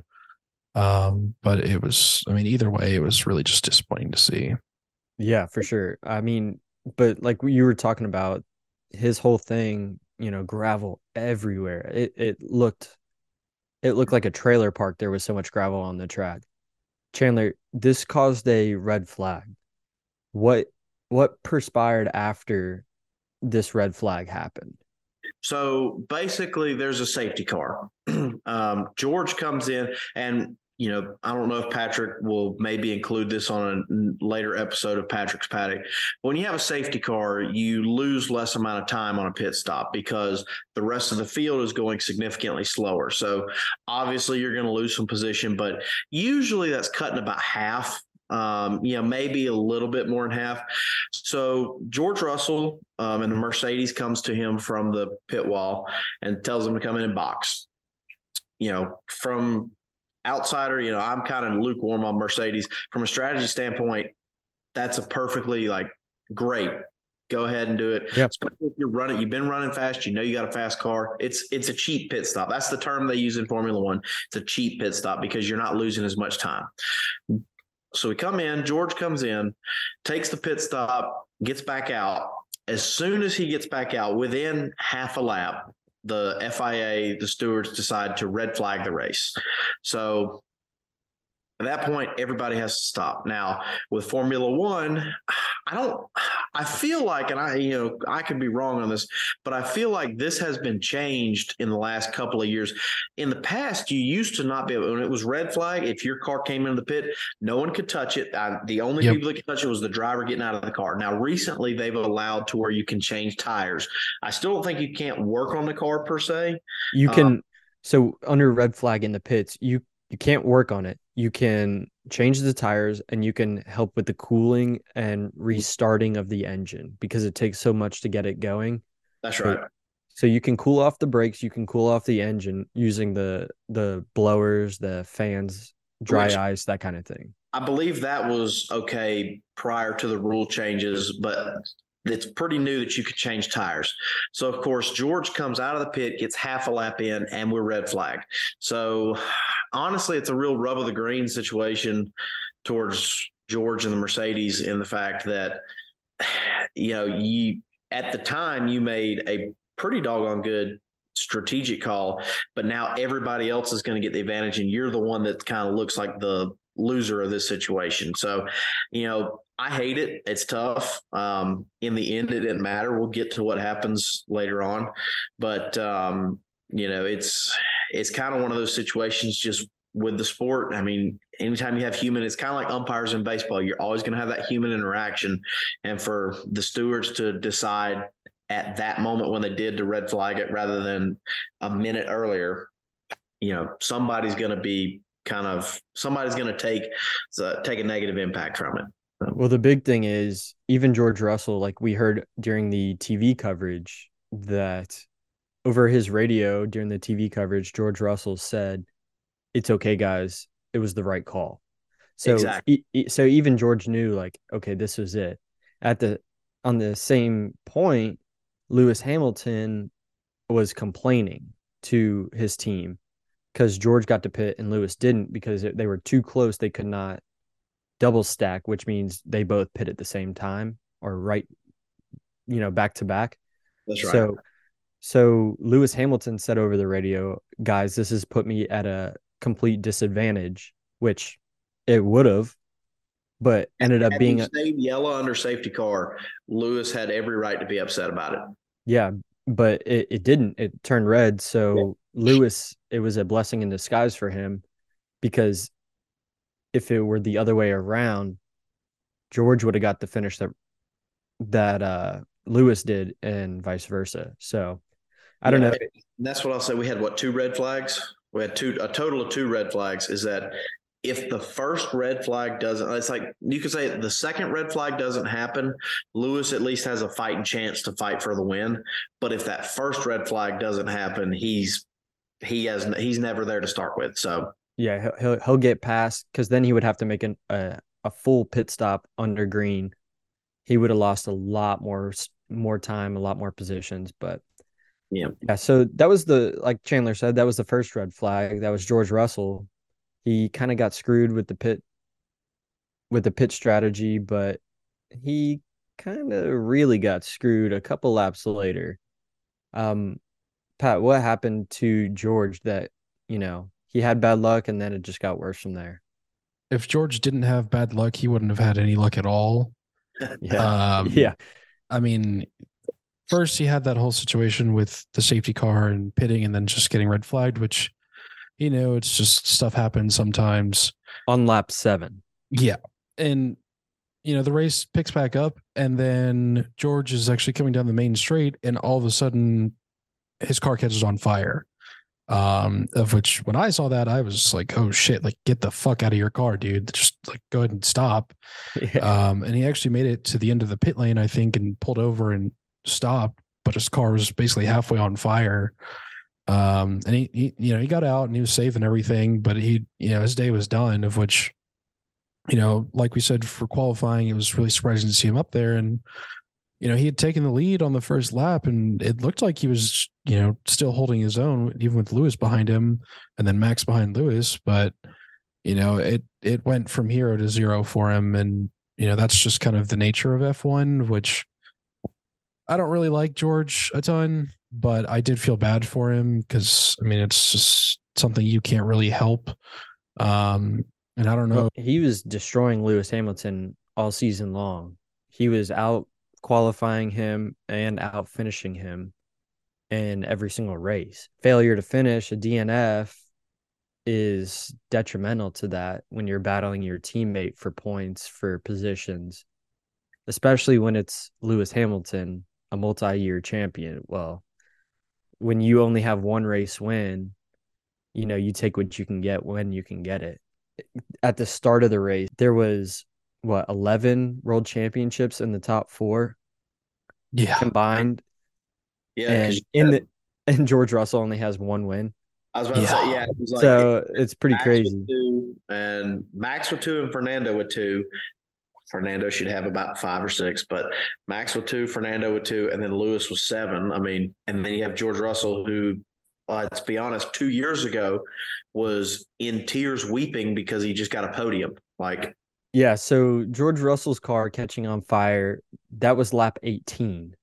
Um, but it was, I mean, either way, it was really just disappointing to see. Yeah, for sure. I mean, but like you were talking about his whole thing, you know, gravel everywhere. It it looked it looked like a trailer park. There was so much gravel on the track. Chandler, this caused a red flag. What what perspired after this red flag happened? So basically, there's a safety car. um, George comes in, and you know, I don't know if Patrick will maybe include this on a later episode of Patrick's Paddock. When you have a safety car, you lose less amount of time on a pit stop because the rest of the field is going significantly slower. So obviously, you're going to lose some position, but usually that's cutting about half um, you know, maybe a little bit more than half. So George Russell um, and the Mercedes comes to him from the pit wall and tells him to come in and box. You know, from outsider, you know, I'm kind of lukewarm on Mercedes. From a strategy standpoint, that's a perfectly like great. Go ahead and do it. Yep. Especially if you're running, you've been running fast. You know you got a fast car. It's it's a cheap pit stop. That's the term they use in Formula One. It's a cheap pit stop because you're not losing as much time. So we come in, George comes in, takes the pit stop, gets back out. As soon as he gets back out, within half a lap, the FIA, the stewards decide to red flag the race. So at that point, everybody has to stop. Now, with Formula One, I don't, I feel like, and I, you know, I could be wrong on this, but I feel like this has been changed in the last couple of years. In the past, you used to not be able, when it was red flag, if your car came into the pit, no one could touch it. I, the only yep. people that could touch it was the driver getting out of the car. Now, recently, they've allowed to where you can change tires. I still don't think you can't work on the car per se. You can. Um, so under red flag in the pits, you you can't work on it. You can change the tires and you can help with the cooling and restarting of the engine because it takes so much to get it going. That's right. So you can cool off the brakes, you can cool off the engine using the the blowers, the fans, dry Which- ice, that kind of thing. I believe that was okay prior to the rule changes, but it's pretty new that you could change tires. So of course George comes out of the pit, gets half a lap in, and we're red flagged. So honestly, it's a real rub of the green situation towards George and the Mercedes in the fact that you know you at the time you made a pretty doggone good strategic call, but now everybody else is going to get the advantage, and you're the one that kind of looks like the loser of this situation. So, you know, I hate it. It's tough. Um, in the end, it didn't matter. We'll get to what happens later on, but um, you know, it's it's kind of one of those situations just with the sport. I mean, anytime you have human, it's kind of like umpires in baseball. You're always going to have that human interaction, and for the stewards to decide at that moment when they did to red flag it rather than a minute earlier, you know, somebody's going to be kind of somebody's going to take take a negative impact from it. Well, the big thing is even George Russell, like we heard during the TV coverage, that over his radio during the TV coverage, George Russell said, "It's okay, guys. It was the right call." So, Exactly. e- so even George knew, like, okay, this was it. At the on the same point, Lewis Hamilton was complaining to his team because George got to pit and Lewis didn't because they were too close. They could not double stack, which means they both pit at the same time or right, you know, back to back. That's right. So, so Lewis Hamilton said over the radio, guys, this has put me at a complete disadvantage, which it would have, but ended up being a, stayed yellow under safety car, Lewis had every right to be upset about it. yeah, but it, it didn't. It turned red. So Lewis, it was a blessing in disguise for him because if it were the other way around, George would have got the finish that that uh Lewis did and vice versa. So I don't Yeah, know. And that's what I'll say. We had what two red flags? We had two a total of two red flags. Is that if the first red flag doesn't, it's like you could say the second red flag doesn't happen, Lewis at least has a fighting chance to fight for the win. But if that first red flag doesn't happen, he's he has he's never there to start with. So Yeah, he'll he'll, he'll get past because then he would have to make an, a a full pit stop under green. He would have lost a lot more more time, a lot more positions. But Yeah. yeah. So that was the like Chandler said, that was the first red flag. That was George Russell. He kind of got screwed with the pit with the pit strategy, but he kind of really got screwed a couple laps later. Um, Pat, what happened to George that you know he had bad luck and then it just got worse from there? If George didn't have bad luck, he wouldn't have had any luck at all. Yeah, Um, yeah, I mean, first he had that whole situation with the safety car and pitting and then just getting red flagged, which, you know, it's just stuff happens sometimes. on lap seven. Yeah. And, you know, the race picks back up and then George is actually coming down the main straight and all of a sudden his car catches on fire. Um, of which when I saw that, I was like, oh shit, like get the fuck out of your car, dude. Just like go ahead and stop. Yeah. Um, and he actually made it to the end of the pit lane, I think, and pulled over and stopped, but his car was basically halfway on fire. Um, and he, he, you know, he got out and he was safe and everything, but he, you know, his day was done. Of which, you know, like we said for qualifying, it was really surprising to see him up there. And you know, he had taken the lead on the first lap, and it looked like he was, you know, still holding his own, even with Lewis behind him, and then Max behind Lewis. But you know, it it went from hero to zero for him, and you know that's just kind of the nature of F1, which I don't really like George a ton, but I did feel bad for him because I mean it's just something you can't really help. Um, and I don't know. He was destroying Lewis Hamilton all season long. He was out qualifying him and out finishing him in every single race. Failure to finish a DNF is detrimental to that when you're battling your teammate for points for positions, especially when it's Lewis Hamilton, a multi-year champion. Well, when you only have one race win, you know, you take what you can get when you can get it. At the start of the race, there was what 11 world championships in the top 4 Yeah, combined Yeah, and 'cause in the and George Russell only has one win. I was about to say, yeah. It was like so it's pretty Max crazy. two, and Max with two, and Fernando with two. Fernando should have about five or six, but Max with two, Fernando with two, and then Lewis with seven. I mean, and then you have George Russell, who, uh, let's be honest, two years ago was in tears weeping because he just got a podium. Like, Yeah, so George Russell's car catching on fire, that was lap 18.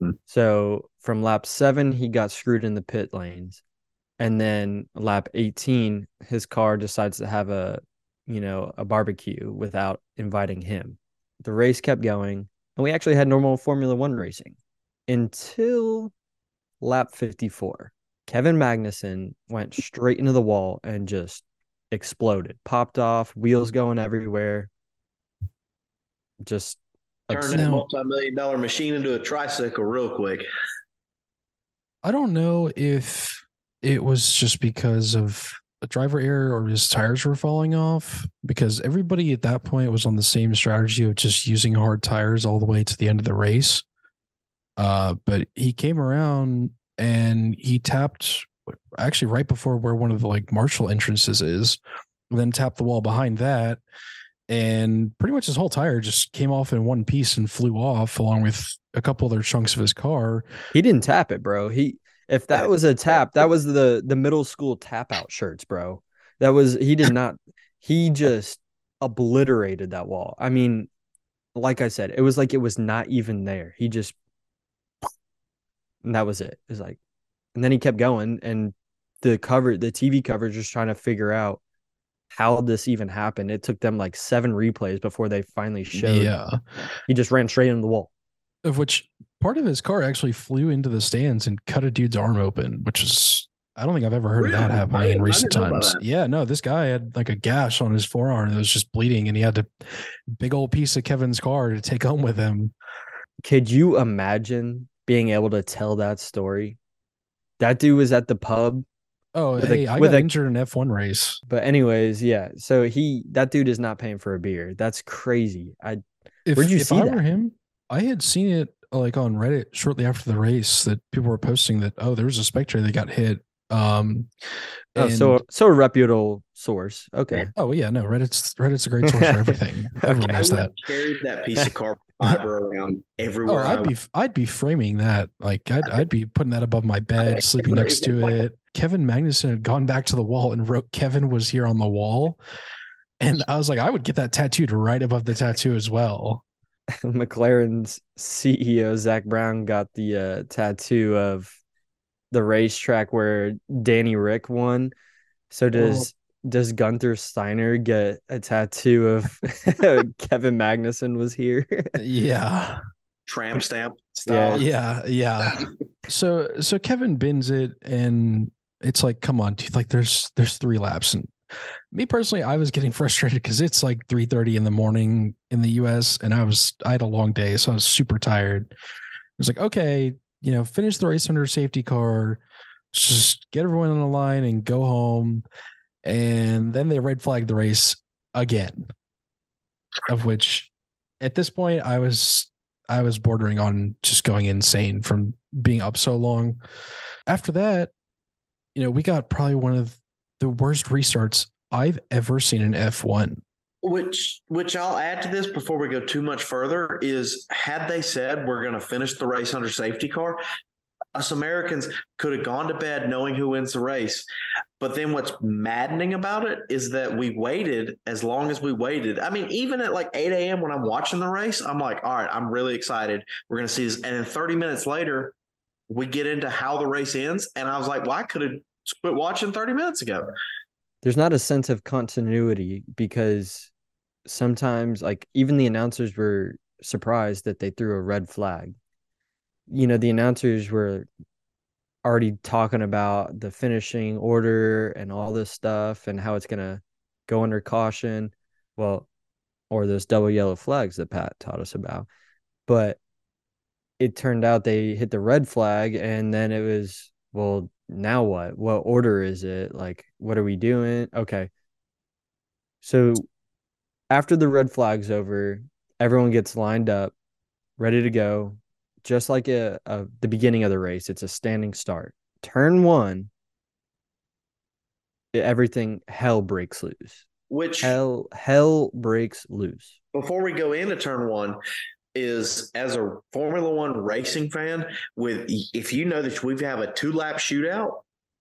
Hmm. So from lap 7 he got screwed in the pit lanes. And then lap 18 his car decides to have a, you know, a barbecue without inviting him. The race kept going, and we actually had normal Formula 1 racing until lap 54. Kevin Magnussen went straight into the wall and just exploded, popped off, wheels going everywhere. Just turn abs- that multi-million dollar machine into a tricycle real quick. I don't know if it was just because of a driver error or his tires were falling off because everybody at that point was on the same strategy of just using hard tires all the way to the end of the race. Uh, but he came around and he tapped actually right before where one of the like marshal entrances is, then tapped the wall behind that. And pretty much his whole tire just came off in one piece and flew off along with a couple other chunks of his car. he didn't tap it, bro. He if that was a tap, that was the the middle school tap out shirts, bro. That was he did not he just obliterated that wall. I mean, like I said, it was like it was not even there. He just and that was it. It was like and then he kept going and the cover the TV coverage was trying to figure out how this even happened. It took them like seven replays before they finally showed Yeah. he just ran straight into the wall. Of which part of his car actually flew into the stands and cut a dude's arm open, which is I don't think I've ever heard of that Really? Happening in recent didn't know about times. Yeah, no, this guy had like a gash on his forearm that was just bleeding, and he had a big old piece of Kevin's car to take home with him. Could you imagine being able to tell that story? That dude was at the pub. Oh, With a- hey, I with got a- injured in an F1 race. But anyways, yeah. So he that dude is not paying for a beer. That's crazy. I If, Where'd you if see I that? were him, I had seen it like on Reddit shortly after the race that people were posting that oh, there was a spectator that got hit. Um, oh, so and- so a reputable source. Okay. oh yeah, no, Reddit's Reddit's a great source for everything. Everyone Okay. knows I that. would carry that piece of carbon fiber around Oh, everywhere. I I'd be I'd be framing that like I'd I'd be putting that above my bed, sleeping next to it. Kevin Magnussen had gone back to the wall and wrote Kevin was here on the wall, and I was like, I would get that tattooed right above the tattoo as well. McLaren's CEO Zak Brown got the uh, tattoo of the racetrack where Danny Ric won. So does does Gunther Steiner get a tattoo of Kevin Magnussen was here? Yeah, Tram stamp Yeah. style. yeah, yeah. So so Kevin bins it, and it's like, come on, dude, like there's there's three laps, and me personally, I was getting frustrated because it's like three thirty in the morning in the U.S. and I was I had a long day, so I was super tired. It was like, okay, you know, finish the race under safety car, just get everyone on the line and go home. And then they red flagged the race again, of which at this point I was I was bordering on just going insane from being up so long. After that, you know, we got probably one of the worst restarts I've ever seen an F1. Which which I'll add to this before we go too much further is had they said we're going to finish the race under safety car, us Americans could have gone to bed knowing who wins the race. But then what's maddening about it is that we waited as long as we waited. I mean, even at like 8 a.m. when I'm watching the race, I'm like, all right, I'm really excited. We're going to see this. And then 30 minutes later, we get into how the race ends. And I was like, well, I could have quit watching 30 minutes ago. There's not a sense of continuity because sometimes like even the announcers were surprised that they threw a red flag. You know, the announcers were already talking about the finishing order and all this stuff and how it's going to go under caution. Well, or those double yellow flags that Pat taught us about. But it turned out they hit the red flag and then it was, well, now what? What order is it? Like, what are we doing? Okay. So after the red flag's over, everyone gets lined up, ready to go. just like a, a the beginning of the race. It's a standing start. Turn one, everything hell breaks loose. Which hell hell breaks loose. Before we go into turn one, is as a Formula One racing fan, with if you know that we have a two lap shootout,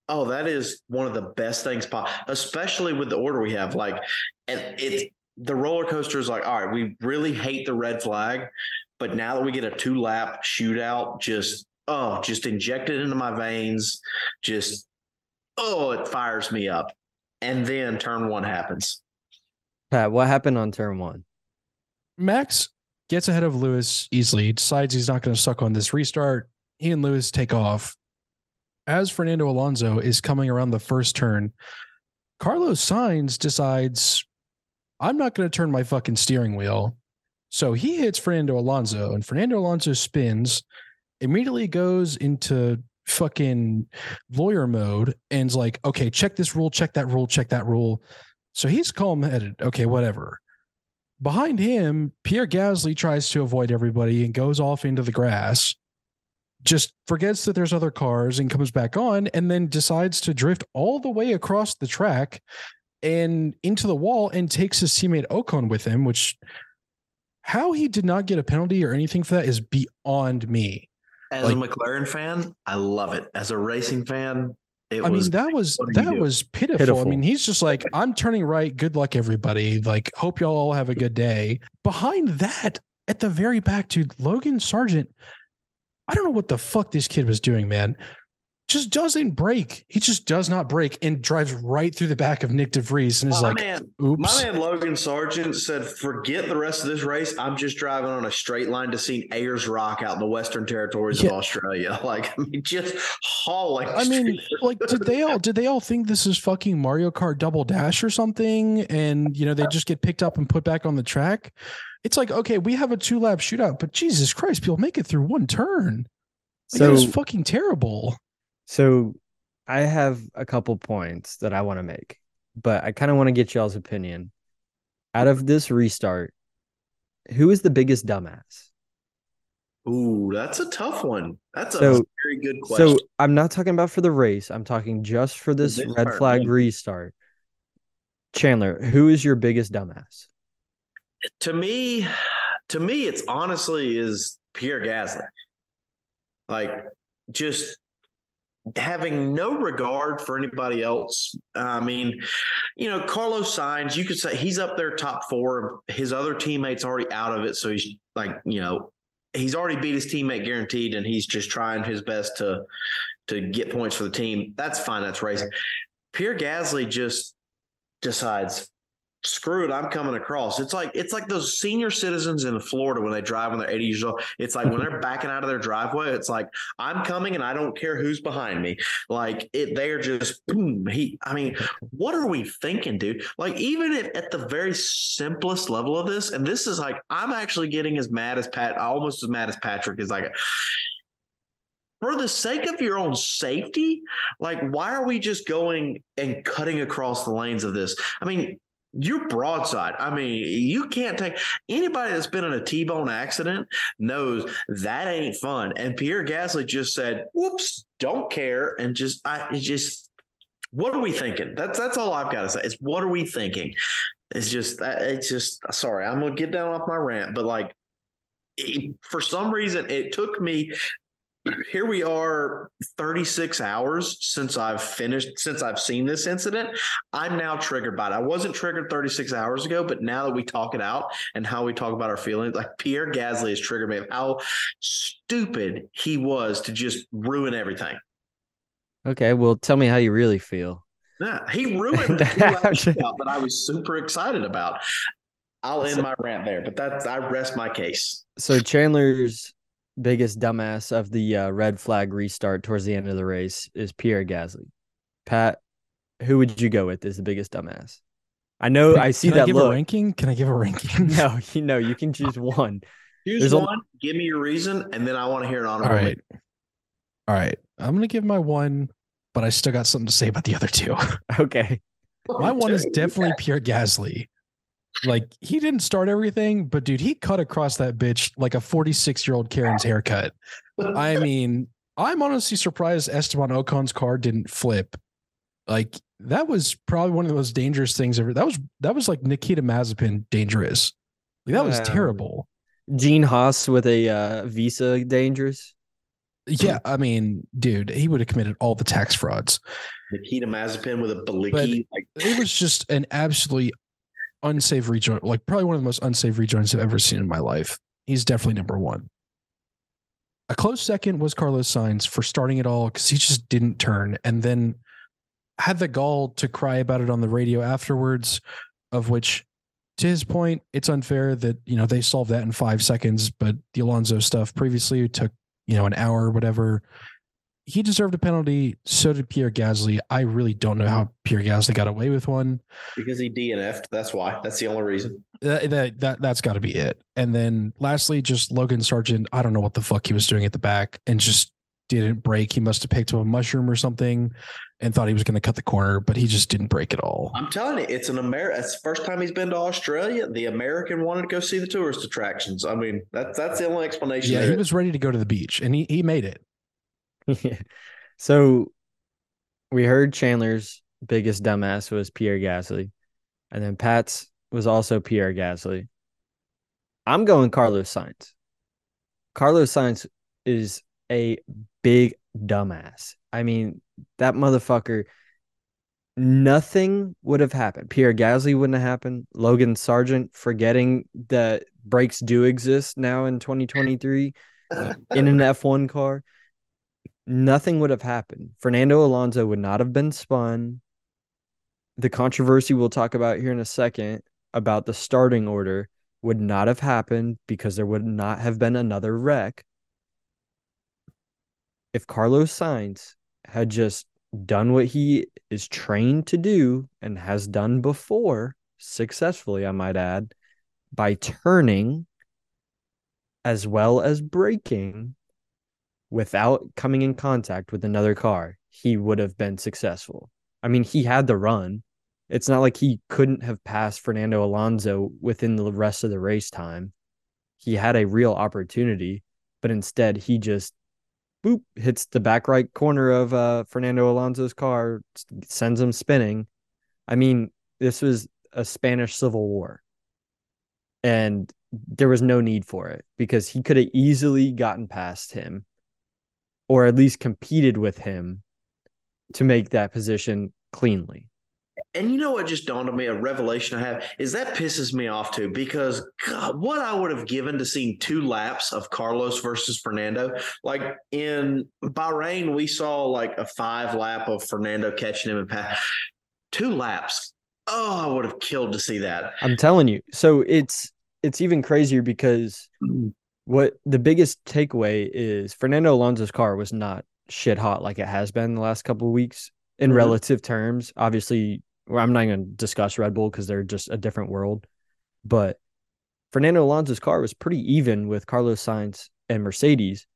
oh, that is one of the best things, especially with the order we have. Like, and it's the roller coaster is like, all right, we really hate the red flag, but now that we get a two lap shootout, just oh, just inject it into my veins, just oh, it fires me up. And then turn one happens. Pat, what happened on turn one? Max gets ahead of Lewis easily, decides he's not going to suck on this restart. He and Lewis take off. As Fernando Alonso is coming around the first turn, Carlos Sainz decides, I'm not going to turn my fucking steering wheel. So he hits Fernando Alonso, and Fernando Alonso spins, immediately goes into fucking lawyer mode and's like, okay, check this rule, check that rule, check that rule. So he's calm headed. Okay, whatever. Behind him, Pierre Gasly tries to avoid everybody and goes off into the grass, just forgets that there's other cars and comes back on, and then decides to drift all the way across the track and into the wall and takes his teammate Ocon with him, which how he did not get a penalty or anything for that is beyond me. As like, a McLaren fan, I love it. As a racing fan, it I mean, that was that was pitiful. pitiful. I mean, he's just like, I'm turning right. Good luck, everybody. Like, hope y'all all have a good day. Behind that, at the very back, dude, Logan Sargeant. I don't know what the fuck this kid was doing, man just doesn't brake. He just does not brake and drives right through the back of Nyck de Vries and is my like, man, oops. My man Logan Sargeant said, forget the rest of this race. I'm just driving on a straight line to see Ayers Rock out in the Western territories yeah. of Australia. Like, I mean, just hauling. I mean, like, did they all did they all think this is fucking Mario Kart Double Dash or something? And you know, they just get picked up and put back on the track. It's like, okay, we have a two lap shootout, but Jesus Christ, people make it through one turn. Like, so it's fucking terrible. So I have a couple points that I want to make, but I kind of want to get y'all's opinion. Out of this restart, who is the biggest dumbass? Ooh, that's a tough one. That's so, a very good question. So I'm not talking about for the race. I'm talking just for this, this red part, flag man. restart. Chandler, who is your biggest dumbass? To me, to me, it's honestly is Pierre Gasly. Like just having no regard for anybody else. I mean, you know, Carlos Sainz, you could say he's up there top four. His other teammates already out of it, so he's like, you know, he's already beat his teammate guaranteed, and he's just trying his best to to get points for the team. That's fine. That's racing. Pierre Gasly just decides screw it, I'm coming across. It's like it's like those senior citizens in Florida when they drive when they're 80 years old. It's like when they're backing out of their driveway, it's like I'm coming and I don't care who's behind me. Like it, they're just boom. He, I mean, what are we thinking, dude? Like even at, at the very simplest level of this, and this is like I'm actually getting as mad as Pat, almost as mad as Patrick is like for the sake of your own safety, like why are we just going and cutting across the lanes of this? I mean, you're broadside. I mean, you can't take anybody that's been in a T-bone accident knows that ain't fun. And Pierre Gasly just said, "Whoops, don't care," and just I just what are we thinking? That's that's all I've got to say. Is what are we thinking? It's just uh, it's just sorry. I'm gonna get down off my rant, but like for some reason it took me here we are 36 hours since I've finished, since I've seen this incident. I'm now triggered by it. I wasn't triggered 36 hours ago, but now that we talk it out and how we talk about our feelings, like Pierre Gasly has triggered me of how stupid he was to just ruin everything. Okay. Well, tell me how you really feel. Yeah, he ruined that I was super excited about. I'll end my rant there, but that's I rest my case. So Chandler's biggest dumbass of the uh, red flag restart towards the end of the race is Pierre Gasly. Pat, who would you go with as the biggest dumbass? I know I see Can that I give look. a ranking. Can I give a ranking? no, you know you can choose one. Choose There's one. A... Give me your reason, and then I want to hear it on. All right. All right. I'm gonna give my one, but I still got something to say about the other two. Okay. my one is definitely Pierre Gasly. Like he didn't start everything, but dude, he cut across that bitch like a 46 year old Karen's haircut. I mean, I'm honestly surprised Esteban Ocon's car didn't flip. Like that was probably one of the most dangerous things ever. That was that was like Nikita Mazepin dangerous. Like, that was Wow. terrible. Gene Haas with a uh, visa dangerous. Yeah, I mean, dude, he would have committed all the tax frauds. Nikita Mazepin with a Baliki. Like, It was just an absolutely unsafe rejoin, like probably one of the most unsafe rejoins I've ever seen in my life. He's definitely number one. A close second was Carlos Sainz for starting it all because he just didn't turn and then had the gall to cry about it on the radio afterwards, of which to his point, it's unfair that, you know, they solved that in five seconds, but the Alonso stuff previously took, you know, an hour or whatever. He deserved a penalty. So did Pierre Gasly. I really don't know how Pierre Gasly got away with one. because he DNF'd. That's why. That's the only reason. That that, that that's got to be it. And then lastly, just Logan Sargeant. I don't know what the fuck he was doing at the back, and just didn't brake. He must have picked up a mushroom or something, and thought he was going to cut the corner, but he just didn't brake at all. I'm telling you, it's an American. It's the first time he's been to Australia. The American wanted to go see the tourist attractions. I mean, that's that's the only explanation. Yeah, he was ready to go to the beach, and he he made it. so we heard Chandler's biggest dumbass was Pierre Gasly, and then Pat's was also Pierre Gasly. I'm going Carlos Sainz. Carlos Sainz is a big dumbass. I mean, that motherfucker. Nothing would have happened. Pierre Gasly wouldn't have happened. Logan Sargeant forgetting that brakes do exist now in 2023 in an F1 car, nothing would have happened. Fernando Alonso would not have been spun. The controversy we'll talk about here in a second about the starting order would not have happened because there would not have been another wreck. If Carlos Sainz had just done what he is trained to do and has done before successfully, I might add, by turning as well as braking without coming in contact with another car, he would have been successful. I mean, he had the run. It's not like he couldn't have passed Fernando Alonso within the rest of the race time. He had a real opportunity, but instead he just boop hits the back right corner of uh, Fernando Alonso's car, sends him spinning. I mean, this was a Spanish Civil War. And there was no need for it because he could have easily gotten past him or at least competed with him to make that position cleanly. And you know what just dawned on me? A revelation I have is that pisses me off too because God, what I would have given to see two laps of Carlos versus Fernando. Like in Bahrain, we saw like a five lap of Fernando catching him and pass. Two laps. Oh, I would have killed to see that. I'm telling you. So it's it's even crazier because mm. What the biggest takeaway is Fernando Alonso's car was not shit hot like it has been the last couple of weeks in Mhm. relative terms. Obviously, well, I'm not going to discuss Red Bull because they're just a different world. But Fernando Alonso's car was pretty even with Carlos Sainz and Mercedes.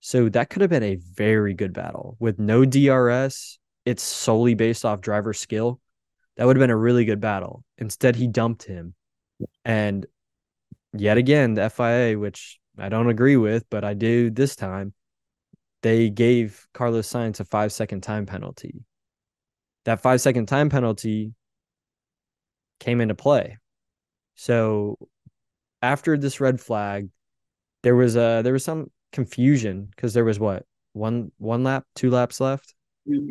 So that could have been a very good battle with no DRS. It's solely based off driver skill. That would have been a really good battle. Instead, he dumped him. And yet again, the FIA, which I don't agree with, but I do this time, they gave Carlos Sainz a five second time penalty. That five second time penalty came into play. So after this red flag, there was a there was some confusion because there was what one one lap, two laps left.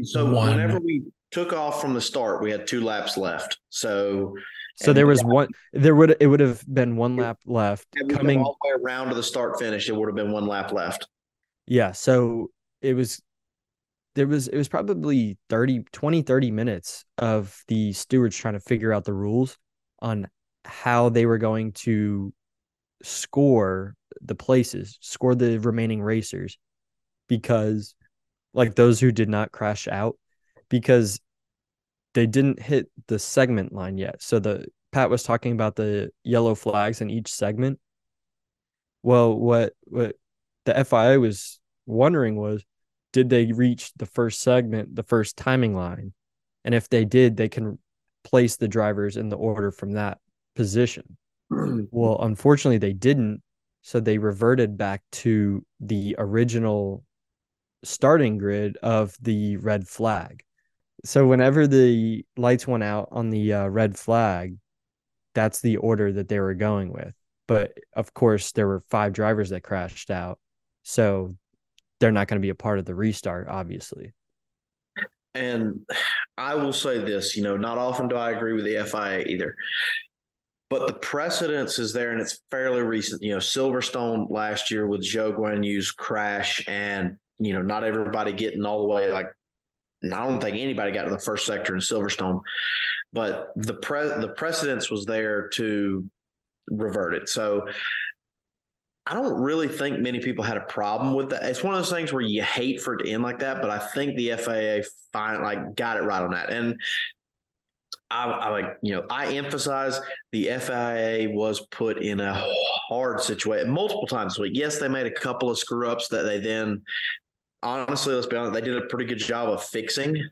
So One. whenever we took off from the start, we had two laps left. So So And there was one there would it would have been one lap left coming all the way around to the start finish, it would have been one lap left. Yeah, so it was there was it was probably 30 20 30 minutes of the stewards trying to figure out the rules on how they were going to score the places, score the remaining racers because like those who did not crash out because they didn't hit the segment line yet. So the Pat was talking about the yellow flags in each segment. Well, what what the FIA was wondering was did they reach the first segment, the first timing line? And if they did, they can place the drivers in the order from that position. Well, unfortunately, they didn't. So they reverted back to the original starting grid of the red flag. So whenever the lights went out on the uh, red flag, that's the order that they were going with. But of course, there were five drivers that crashed out. So they're not going to be a part of the restart, obviously. And I will say this, you know, not often do I agree with the FIA either. But the precedence is there and it's fairly recent. You know, Silverstone last year with Zhou Guanyu's crash and, you know, not everybody getting all the way like I don't think anybody got to the first sector in Silverstone, but the pre the precedence was there to revert it. So I don't really think many people had a problem with that. It's one of those things where you hate for it to end like that, but I think the FAA find like got it right on that. And I, I like you know I emphasize the FIA was put in a hard situation multiple times week. Yes, they made a couple of screw ups that they then honestly let's be honest they did a pretty good job of fixing.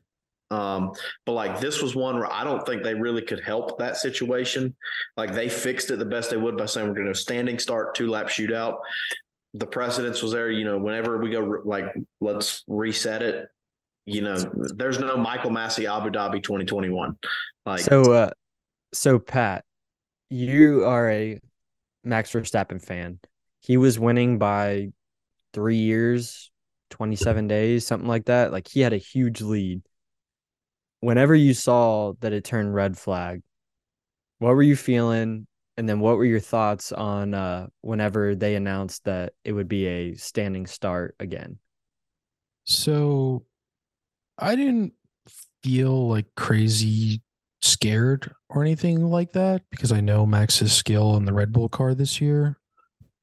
Um, but like this was one where I don't think they really could help that situation. Like they fixed it the best they would by saying we're going to standing start two lap shootout. The precedence was there. You know, whenever we go like let's reset it. You know, there's no Michael Masi Abu Dhabi 2021. Like so, uh, so Pat, you are a Max Verstappen fan. He was winning by three years, 27 days, something like that. Like he had a huge lead whenever you saw that it turned red flag, what were you feeling? And then what were your thoughts on uh, whenever they announced that it would be a standing start again? So I didn't feel like crazy scared or anything like that because I know Max's skill in the Red Bull car this year.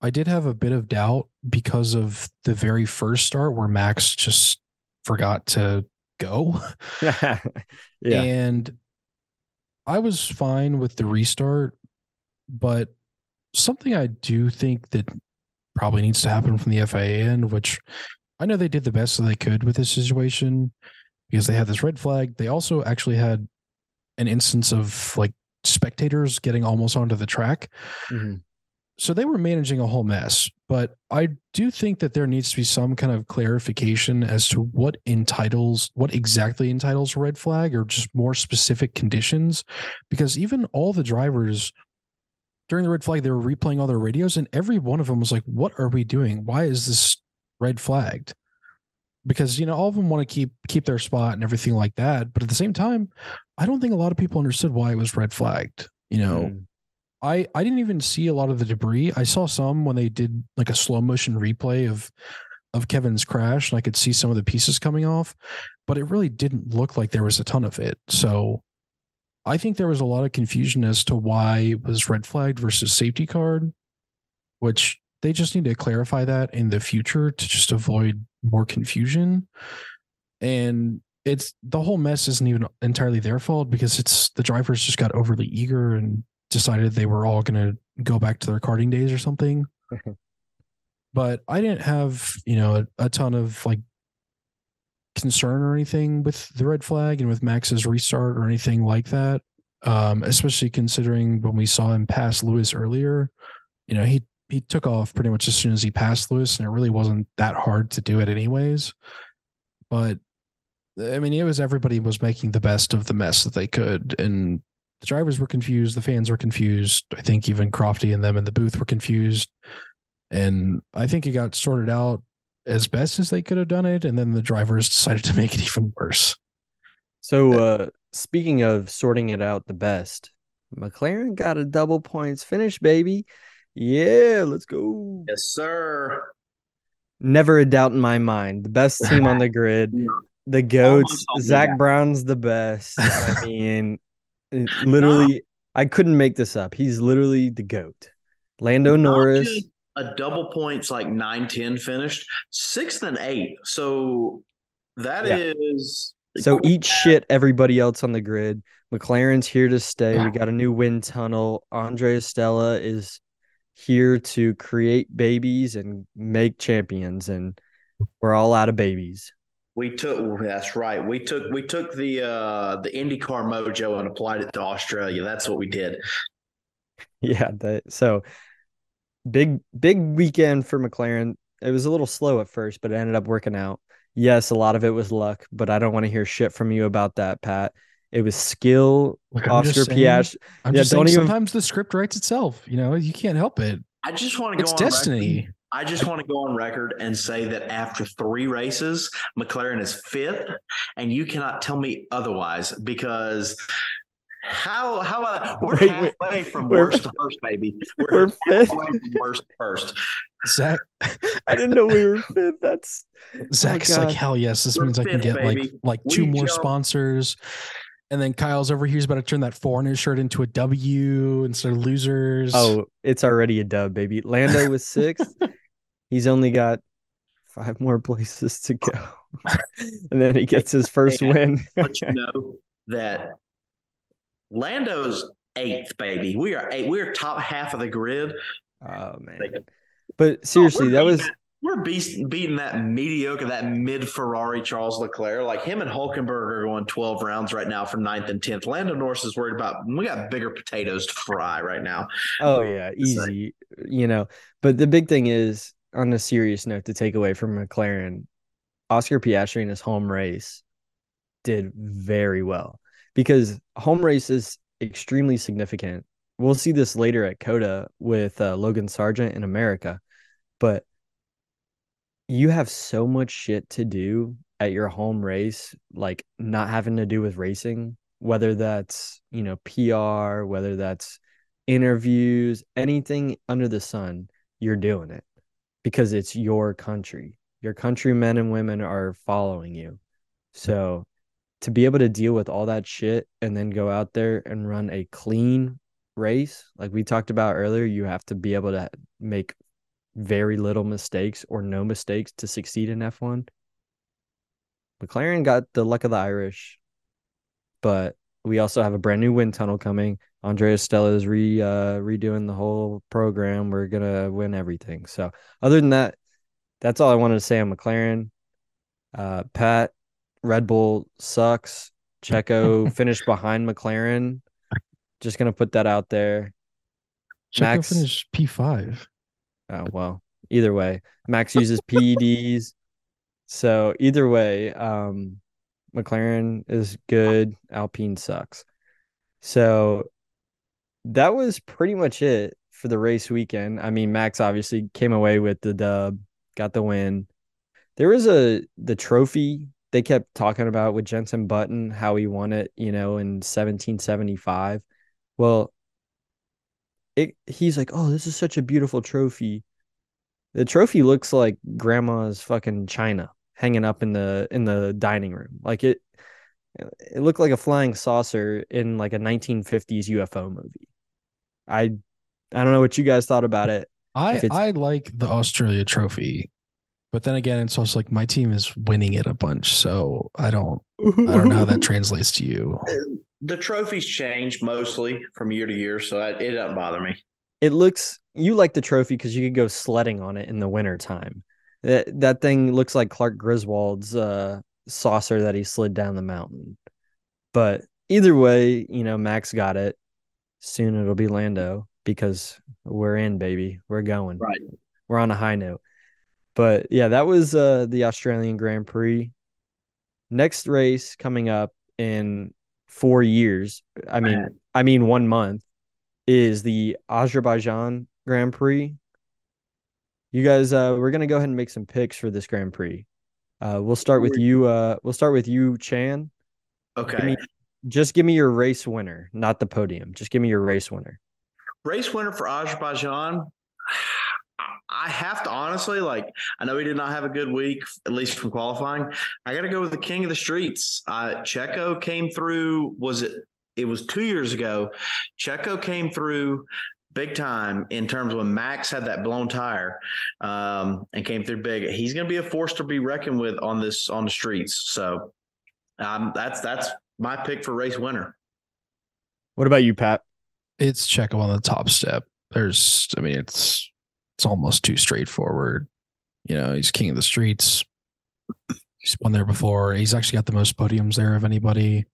I did have a bit of doubt because of the very first start where Max just forgot to go. yeah. And I was fine with the restart, but something I do think that probably needs to happen from the FIA end, which I know they did the best that they could with this situation because they had this red flag. They also actually had an instance of like spectators getting almost onto the track. Mm-hmm so they were managing a whole mess but i do think that there needs to be some kind of clarification as to what entitles what exactly entitles a red flag or just more specific conditions because even all the drivers during the red flag they were replaying all their radios and every one of them was like what are we doing? Why is this red flagged? Because you know all of them want to keep keep their spot and everything like that but at the same time i don't think a lot of people understood why it was red flagged you know? Mm. I I didn't even see a lot of the debris. I saw some when they did like a slow motion replay of of Kevin's crash, and I could see some of the pieces coming off, but it really didn't look like there was a ton of it. So I think there was a lot of confusion as to why it was red flagged versus safety card, which they just need to clarify that in the future to just avoid more confusion. And it's the whole mess isn't even entirely their fault because it's the drivers just got overly eager and decided they were all going to go back to their karting days or something. but I didn't have, you know, a, a, ton of like concern or anything with the red flag and with Max's restart or anything like that. Um, especially considering when we saw him pass Lewis earlier, you know, he he took off pretty much as soon as he passed Lewis, and it really wasn't that hard to do it anyways. But I mean, it was everybody was making the best of the mess that they could, and the drivers were confused, the fans were confused. I think even Crofty and them in the booth were confused. And I think it got sorted out as best as they could have done it. And then the drivers decided to make it even worse. So, uh, speaking of sorting it out the best, McLaren got a double points finish, baby. Yeah, let's go. Yes, sir. Never a doubt in my mind. The best team on the grid. The goats. Zak Brown's the best. I mean, literally, I couldn't make this up. He's literally the goat. Lando Norris. A double points like 9 10 finished, sixth and eighth. So that yeah. is. So eat shit, everybody else on the grid. McLaren's here to stay. We got a new wind tunnel. Andrea Stella is here to create babies and make champions, and we're all out of babies. We took that's right. We took we took the uh the IndyCar mojo and applied it to Australia. That's what we did. Yeah, that so big big weekend for McLaren. It was a little slow at first, but it ended up working out. Yes, a lot of it was luck, but I don't want to hear shit from you about that, Pat. It was skill. Look, I'm Oscar just Piastri. I'm Yeah, just saying don't even- sometimes the script writes itself. You know, you can't help it. I just want to go It's on destiny. Record. I just want to go on record and say that after three races, McLaren is fifth, and you cannot tell me otherwise because how how about? We're Wait, wait. halfway from We're- worst to first, baby. We're, We're fifth. from worst to first. Zak, I didn't know we were fifth. That's oh Zak's God. like, hell yes, this We're means I can get like baby. like We two more jumped- sponsors. And then Kyle's over here. He's about to turn that four in his shirt into a W instead of losers. oh, it's already a dub, baby. Lando was sixth. He's only got five more places to go, and then he gets his first win. Let you know that Lando's eighth, baby. We are eight. We're top half of the grid. Oh man! But oh, seriously, we're that was We're beast, beating that mediocre, that mid Ferrari Charles Leclerc. Like him and Hulkenberg are going 12 rounds right now for ninth and 10th. Lando Norris is worried about, we got bigger potatoes to fry right now. oh yeah, easy. You know, but the big thing is on a serious note to take away from McLaren, Oscar Piastri in his home race did very well because home race is extremely significant. We'll see this later at COTA with uh, Logan Sargeant in America, but you have so much shit to do at your home race, like not having to do with racing, whether that's, you know, PR, whether that's interviews, anything under the sun, you're doing it because it's your country. Your countrymen and women are following you. So to be able to deal with all that shit and then go out there and run a clean race, like we talked about earlier, you have to be able to make very little mistakes or no mistakes to succeed in F1. McLaren got the luck of the Irish, but we also have a brand new wind tunnel coming. Andrea Stella is re uh, redoing the whole program. We're gonna win everything. So other than that, that's all I wanted to say on McLaren. Uh, Pat, Red Bull sucks. Checo finished behind McLaren. Just gonna put that out there. Checo Max- finished P5. Oh well. Either way, Max uses PEDs. So either way, um, McLaren is good. Alpine sucks. So that was pretty much it for the race weekend. I mean, Max obviously came away with the dub, got the win. There was a the trophy they kept talking about with Jensen Button, how he won it, you know, in 1775. Well, it he's like, "Oh, this is such a beautiful trophy." The trophy looks like grandma's fucking china hanging up in the in the dining room. Like it it looked like a flying saucer in like a 1950s UFO movie. I I don't know what you guys thought about it. I I like the Australia trophy, but then again, it's also like my team is winning it a bunch, so I don't I don't know how that translates to you. The trophies change mostly from year to year, so that, it doesn't bother me. it looks you like the trophy because you could go sledding on it in the winter time. That that thing looks like Clark Griswold's uh, saucer that he slid down the mountain. But either way, you know, Max got it. Soon it'll be Lando because we're in, baby. We're going. Right. We're on a high note. But yeah, that was uh, the Australian Grand Prix. Next race coming up in four years. I mean, Man. I mean one month is the Azerbaijan Grand Prix. You guys, uh, we're gonna go ahead and make some picks for this Grand Prix. Uh, we'll start with you. Uh, we'll start with you, Chan. Okay. me- Just give me your race winner, not the podium. Just give me your race winner. Race winner for Azerbaijan. I have to honestly like. I know he did not have a good week, at least from qualifying. I got to go with the king of the streets. Uh, Checo came through. Was it? It was two years ago. Checo came through big time in terms of when Max had that blown tire um, and came through big. He's going to be a force to be reckoned with on this on the streets. So um, that's that's my pick for race winner. What about you, Pat? It's Checo on the top step. There's, I mean, it's it's almost too straightforward. You know, he's king of the streets. He's won there before. He's actually got the most podiums there of anybody.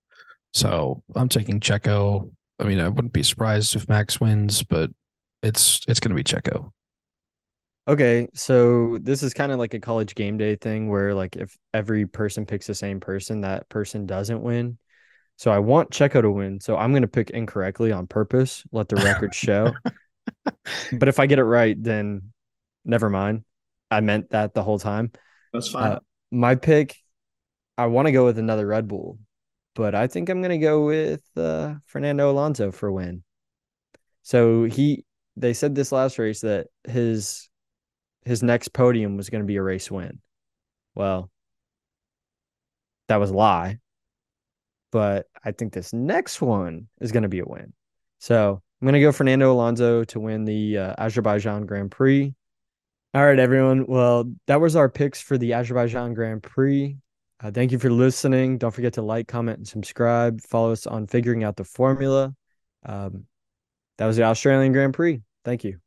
So I'm taking Checo. I mean, I wouldn't be surprised if Max wins, but it's it's going to be Checo. Okay, so this is kind of like a college game day thing where like if every person picks the same person, that person doesn't win. So I want Checo to win. So I'm going to pick incorrectly on purpose, let the record show. but if I get it right, then never mind. I meant that the whole time. That's fine. Uh, my pick, I want to go with another Red Bull, but I think I'm going to go with uh, Fernando Alonso for win. So he, they said this last race that his his next podium was going to be a race win. Well, that was a lie. But I think this next one is going to be a win. So I'm going to go Fernando Alonso to win the uh, Azerbaijan Grand Prix. All right, everyone. Well, that was our picks for the Azerbaijan Grand Prix. Uh, thank you for listening. Don't forget to like, comment, and subscribe. Follow us on Figuring Out the Formula. Um, that was the Australian Grand Prix. Thank you.